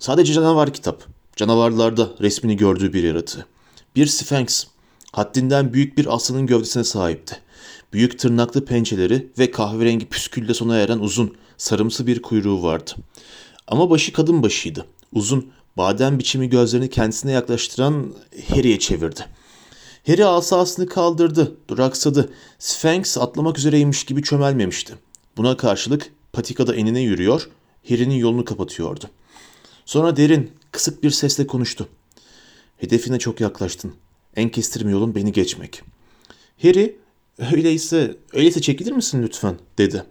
Sadece canavar kitap. Canavarlarda resmini gördüğü bir yaratığı. Bir Sphinx. Haddinden büyük bir aslanın gövdesine sahipti. Büyük tırnaklı pençeleri ve kahverengi püskülle sona eren uzun, sarımsı bir kuyruğu vardı. Ama başı kadın başıydı. Uzun, badem biçimi gözlerini kendisine yaklaştıran Harry'e çevirdi. Harry asasını kaldırdı, duraksadı. Sphinx atlamak üzereymiş gibi çömelmemişti. Buna karşılık patikada enine yürüyor, Harry'nin yolunu kapatıyordu. Sonra derin, kısık bir sesle konuştu. Hedefine çok yaklaştın. En kestirme yolun beni geçmek. Harry, öyleyse, öyleyse çekilir misin lütfen, dedi.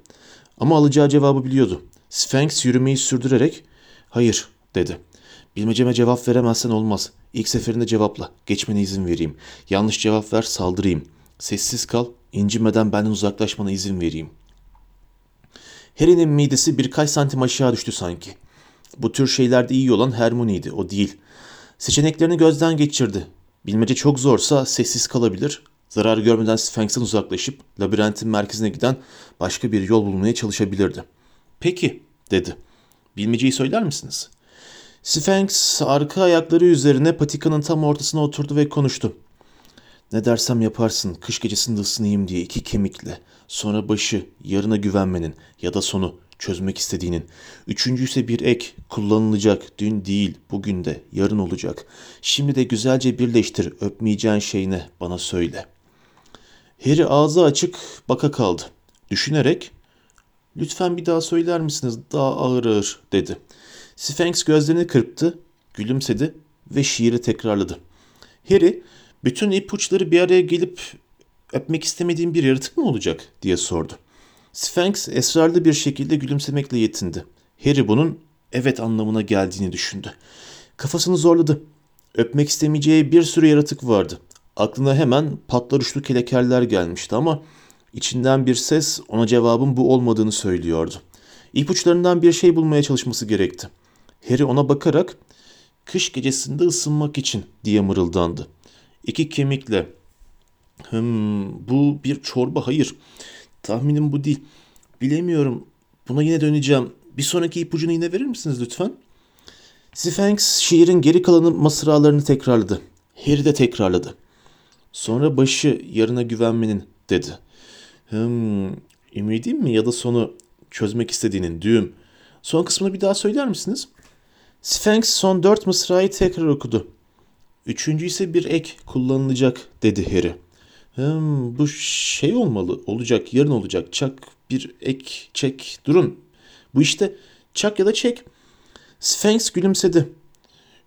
Ama alacağı cevabı biliyordu. Sphinx yürümeyi sürdürerek, hayır, dedi. Bilmeceme cevap veremezsen olmaz. İlk seferinde cevapla. Geçmene izin vereyim. Yanlış cevap ver saldırayım. Sessiz kal. incinmeden benden uzaklaşmana izin vereyim. Harry'nin midesi birkaç santim aşağı düştü sanki. Bu tür şeylerde iyi olan Hermione'ydi. O değil. Seçeneklerini gözden geçirdi. Bilmece çok zorsa sessiz kalabilir. Zarar görmeden Sphinx'ten uzaklaşıp labirentin merkezine giden başka bir yol bulmaya çalışabilirdi. Peki dedi. Bilmeceyi söyler misiniz?'' Sphinx arka ayakları üzerine patikanın tam ortasına oturdu ve konuştu. Ne dersem yaparsın kış gecesinde ısınayım diye iki kemikle. Sonra başı yarına güvenmenin ya da sonu çözmek istediğinin. Üçüncü ise bir ek kullanılacak dün değil bugün de yarın olacak. Şimdi de güzelce birleştir öpmeyeceğin şey ne bana söyle. Harry ağzı açık baka kaldı. Düşünerek lütfen bir daha söyler misiniz daha ağır ağır dedi. Sphinx gözlerini kırptı, gülümsedi ve şiiri tekrarladı. Harry, bütün ipuçları bir araya gelip öpmek istemediğin bir yaratık mı olacak diye sordu. Sphinx esrarlı bir şekilde gülümsemekle yetindi. Harry bunun evet anlamına geldiğini düşündü. Kafasını zorladı. Öpmek istemeyeceği bir sürü yaratık vardı. Aklına hemen patlar uçlu kelekerler gelmişti ama içinden bir ses ona cevabın bu olmadığını söylüyordu. İpuçlarından bir şey bulmaya çalışması gerekti. Harry ona bakarak kış gecesinde ısınmak için diye mırıldandı. İki kemikle Hmm, bu bir çorba hayır. Tahminim bu değil. Bilemiyorum. Buna yine döneceğim. Bir sonraki ipucunu yine verir misiniz lütfen? Sphinx şiirin geri kalanı mısralarını tekrarladı. Harry de tekrarladı. Sonra başı yarına güvenmenin dedi. Hmm, ümidin mi ya da sonu çözmek istediğinin düğüm. Son kısmını bir daha söyler misiniz? Sphinx son dört mısrayı tekrar okudu. Üçüncü ise bir ek kullanılacak dedi Harry. Hmm, bu şey olmalı, olacak, yarın olacak. Çak bir ek, çek, durun. Bu işte çak ya da çek. Sphinx gülümsedi.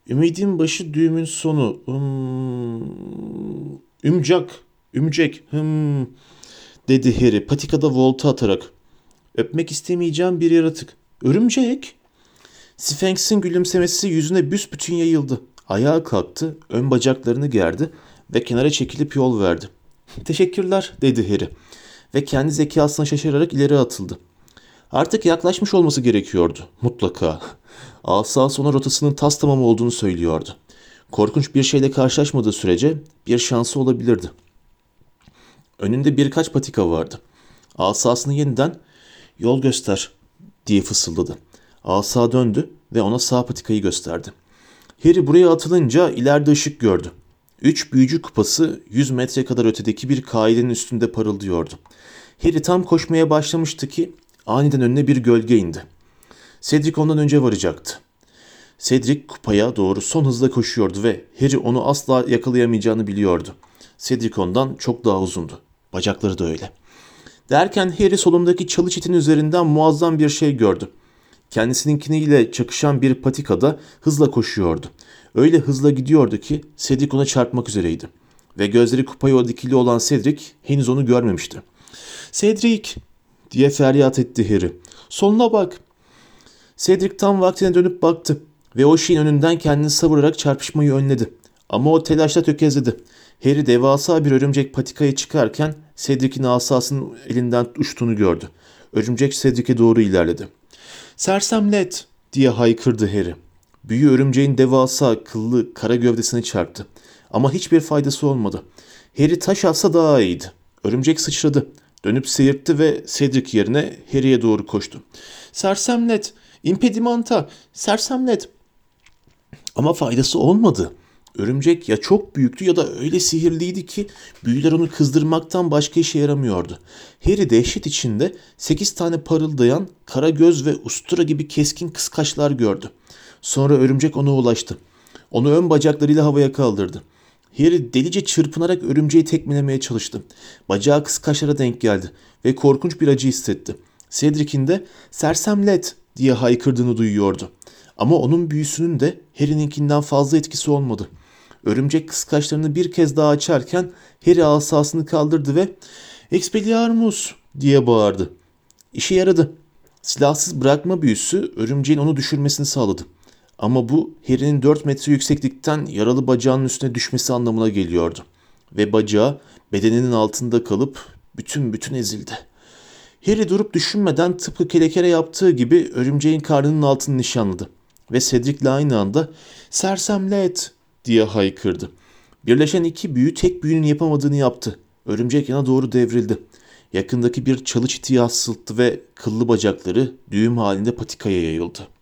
Ümidin başı düğümün sonu. Hmm, ümcak, ümcek. Hmm, dedi Harry patikada volta atarak. Öpmek istemeyeceğim bir yaratık. Örümcek. Sphinx'in gülümsemesi yüzüne büsbütün yayıldı. Ayağa kalktı, ön bacaklarını gerdi ve kenara çekilip yol verdi. Teşekkürler dedi Harry ve kendi zekasına şaşırarak ileri atıldı. Artık yaklaşmış olması gerekiyordu mutlaka. Asası ona rotasının tas tamam olduğunu söylüyordu. Korkunç bir şeyle karşılaşmadığı sürece bir şansı olabilirdi. Önünde birkaç patika vardı. Asasını yeniden yol göster diye fısıldadı. Asa döndü ve ona sağ patikayı gösterdi. Harry buraya atılınca ileride ışık gördü. Üç büyücü kupası 100 metre kadar ötedeki bir kaidenin üstünde parıldıyordu. Harry tam koşmaya başlamıştı ki aniden önüne bir gölge indi. Cedric ondan önce varacaktı. Cedric kupaya doğru son hızla koşuyordu ve Harry onu asla yakalayamayacağını biliyordu. Cedric ondan çok daha uzundu. Bacakları da öyle. Derken Harry solundaki çalı çitin üzerinden muazzam bir şey gördü. Kendisininkiniyle çakışan bir patikada hızla koşuyordu. Öyle hızla gidiyordu ki Cedric ona çarpmak üzereydi. Ve gözleri kupaya dikili olan Cedric henüz onu görmemişti. Cedric diye feryat etti Harry. Soluna bak. Cedric tam vaktine dönüp baktı ve o şeyin önünden kendini savurarak çarpışmayı önledi. Ama o telaşla tökezledi. Harry devasa bir örümcek patikaya çıkarken Cedric'in asasının elinden uçtuğunu gördü. Örümcek Cedric'e doğru ilerledi. Sersemlet diye haykırdı Harry. Büyü örümceğin devasa kıllı kara gövdesine çarptı. Ama hiçbir faydası olmadı. Harry taş atsa daha iyiydi. Örümcek sıçradı. Dönüp seyirtti ve Cedric yerine Harry'e doğru koştu. Sersemlet, impedimanta, sersemlet. Ama faydası olmadı. Örümcek ya çok büyüktü ya da öyle sihirliydi ki büyüler onu kızdırmaktan başka işe yaramıyordu. Harry dehşet içinde sekiz tane parıldayan kara göz ve ustura gibi keskin kıskaçlar gördü. Sonra örümcek ona ulaştı. Onu ön bacaklarıyla havaya kaldırdı. Harry delice çırpınarak örümceği tekmelemeye çalıştı. Bacağı kıskaçlara denk geldi ve korkunç bir acı hissetti. Cedric'in de sersemlet diye haykırdığını duyuyordu. Ama onun büyüsünün de Harry'ninkinden fazla etkisi olmadı. Örümcek kıskaçlarını bir kez daha açarken Harry asasını kaldırdı ve Expelliarmus diye bağırdı. İşe yaradı. Silahsız bırakma büyüsü örümceğin onu düşürmesini sağladı. Ama bu Harry'nin 4 metre yükseklikten yaralı bacağının üstüne düşmesi anlamına geliyordu. Ve bacağı bedeninin altında kalıp bütün bütün ezildi. Harry durup düşünmeden tıpkı kelekere yaptığı gibi örümceğin karnının altını nişanladı. Ve Cedric'le aynı anda sersemlet diye haykırdı. Birleşen iki büyü tek büyünün yapamadığını yaptı. Örümcek yana doğru devrildi. Yakındaki bir çalı çitiyi asılttı ve kıllı bacakları düğüm halinde patikaya yayıldı.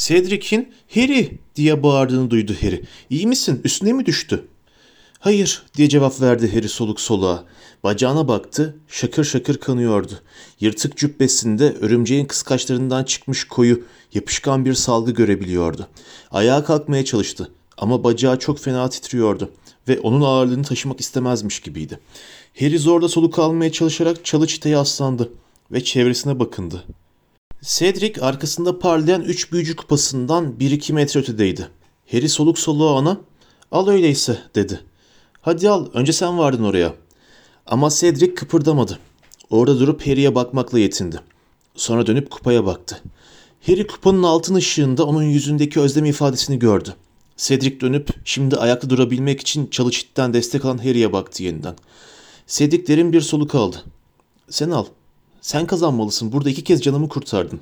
Cedric'in Harry diye bağırdığını duydu Harry. İyi misin? Üstüne mi düştü? Hayır diye cevap verdi Harry soluk soluğa. Bacağına baktı, şakır şakır kanıyordu. Yırtık cübbesinde örümceğin kıskaçlarından çıkmış koyu, yapışkan bir salgı görebiliyordu. Ayağa kalkmaya çalıştı ama bacağı çok fena titriyordu ve onun ağırlığını taşımak istemezmiş gibiydi. Harry zorla soluk almaya çalışarak çalı çiteye aslandı ve çevresine bakındı. Cedric arkasında parlayan üç büyücü kupasından bir iki metre ötedeydi. Harry soluk soluğa ona ''Al öyleyse'' dedi. ''Hadi al, önce sen vardın oraya.'' Ama Cedric kıpırdamadı. Orada durup Harry'e bakmakla yetindi. Sonra dönüp kupaya baktı. Harry kupanın altın ışığında onun yüzündeki özlem ifadesini gördü. Cedric dönüp şimdi ayakta durabilmek için çalı çitten destek alan Harry'e baktı yeniden. Cedric derin bir soluk aldı. Sen al. Sen kazanmalısın. Burada iki kez canımı kurtardın.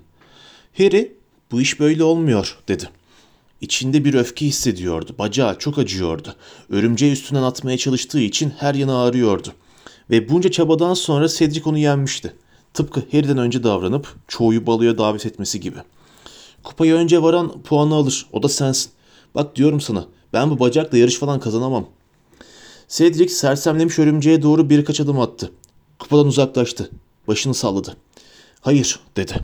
Harry, bu iş böyle olmuyor dedi. İçinde bir öfke hissediyordu. Bacağı çok acıyordu. Örümceği üstünden atmaya çalıştığı için her yanı ağrıyordu. Ve bunca çabadan sonra Cedric onu yenmişti. Tıpkı Harry'den önce davranıp çoğuyu baloya davet etmesi gibi. Kupayı önce varan puanı alır. O da sensin. Bak diyorum sana ben bu bacakla yarış falan kazanamam. Cedric sersemlemiş örümceğe doğru birkaç adım attı. Kupadan uzaklaştı. Başını salladı. Hayır dedi.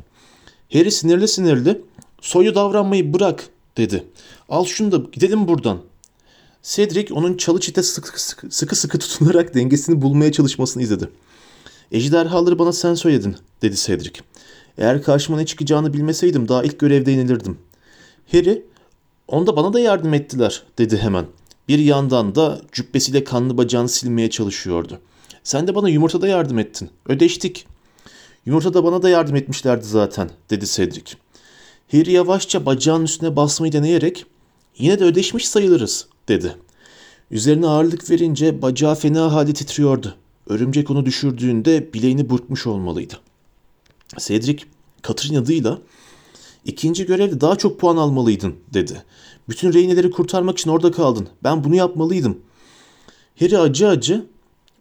Harry sinirli sinirli soyu davranmayı bırak dedi. Al şunu da gidelim buradan. Cedric onun çalı çite sıkı sıkı, sıkı sıkı tutunarak dengesini bulmaya çalışmasını izledi. Ejderhaları bana sen söyledin dedi Cedric. Eğer karşıma ne çıkacağını bilmeseydim daha ilk görevde yenilirdim. Harry onda bana da yardım ettiler dedi hemen. Bir yandan da cübbesiyle kanlı bacağını silmeye çalışıyordu. Sen de bana yumurtada yardım ettin. Ödeştik. Yumurtada bana da yardım etmişlerdi zaten dedi Cedric. Harry yavaşça bacağının üstüne basmayı deneyerek yine de ödeşmiş sayılırız dedi. Üzerine ağırlık verince bacağı fena halde titriyordu. Örümcek onu düşürdüğünde bileğini burkmuş olmalıydı. Cedric katır inadıyla ikinci görevde daha çok puan almalıydın dedi. Bütün reyneleri kurtarmak için orada kaldın. Ben bunu yapmalıydım. Harry acı acı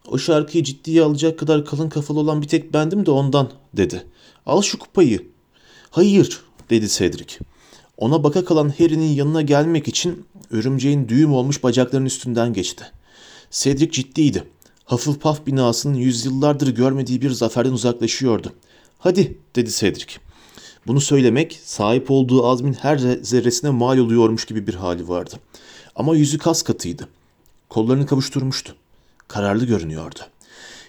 o şarkıyı ciddiye alacak kadar kalın kafalı olan bir tek bendim de ondan dedi. Al şu kupayı. Hayır dedi Cedric. Ona baka kalan Harry'nin yanına gelmek için örümceğin düğüm olmuş bacaklarının üstünden geçti. Cedric ciddiydi. Hufflepuff binasının yüzyıllardır görmediği bir zaferden uzaklaşıyordu. Hadi dedi Cedric. Bunu söylemek sahip olduğu azmin her zerresine mal oluyormuş gibi bir hali vardı. Ama yüzü kas katıydı. Kollarını kavuşturmuştu. Kararlı görünüyordu.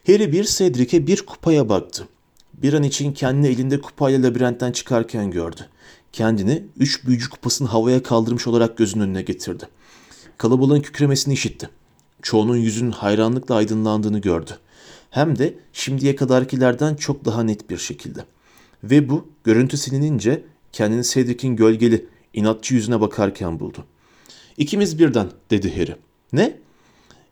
Harry bir Cedric'e bir kupaya baktı. Bir an için kendini elinde kupayla labirentten çıkarken gördü. Kendini üç büyücü kupasını havaya kaldırmış olarak gözünün önüne getirdi. Kalabalığın kükremesini işitti. Çoğunun yüzünün hayranlıkla aydınlandığını gördü. Hem de şimdiye kadarkilerden çok daha net bir şekilde. Ve bu görüntü silinince kendini Cedric'in gölgeli, inatçı yüzüne bakarken buldu. İkimiz birden dedi Harry. Ne?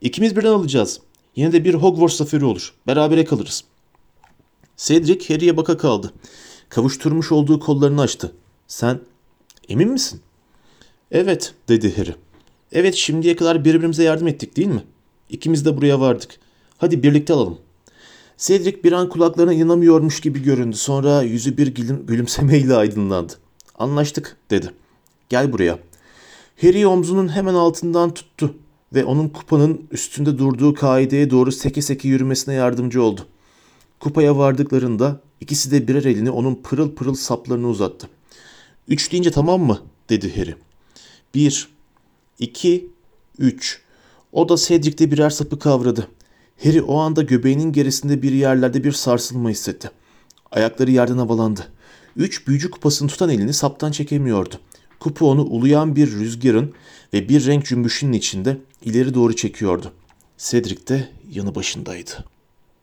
İkimiz birden alacağız. Yine de bir Hogwarts zaferi olur. Berabere kalırız. Cedric Harry'e baka kaldı. Kavuşturmuş olduğu kollarını açtı. Sen emin misin? Evet dedi Harry. Evet şimdiye kadar birbirimize yardım ettik değil mi? İkimiz de buraya vardık. Hadi birlikte alalım. Cedric bir an kulaklarına inanamıyormuş gibi göründü. Sonra yüzü bir gülüm, gülümsemeyle aydınlandı. Anlaştık dedi. Gel buraya. Harry omzunun hemen altından tuttu ve onun kupanın üstünde durduğu kaideye doğru seke seke yürümesine yardımcı oldu. Kupaya vardıklarında ikisi de birer elini onun pırıl pırıl saplarına uzattı. Üç deyince tamam mı? dedi Harry. Bir, iki, üç. O da Cedric'te birer sapı kavradı. Harry o anda göbeğinin gerisinde bir yerlerde bir sarsılma hissetti. Ayakları yerden havalandı. Üç büyücü kupasını tutan elini saptan çekemiyordu. Kupa onu uluyan bir rüzgarın ve bir renk cümbüşünün içinde ileri doğru çekiyordu. Cedric de yanı başındaydı.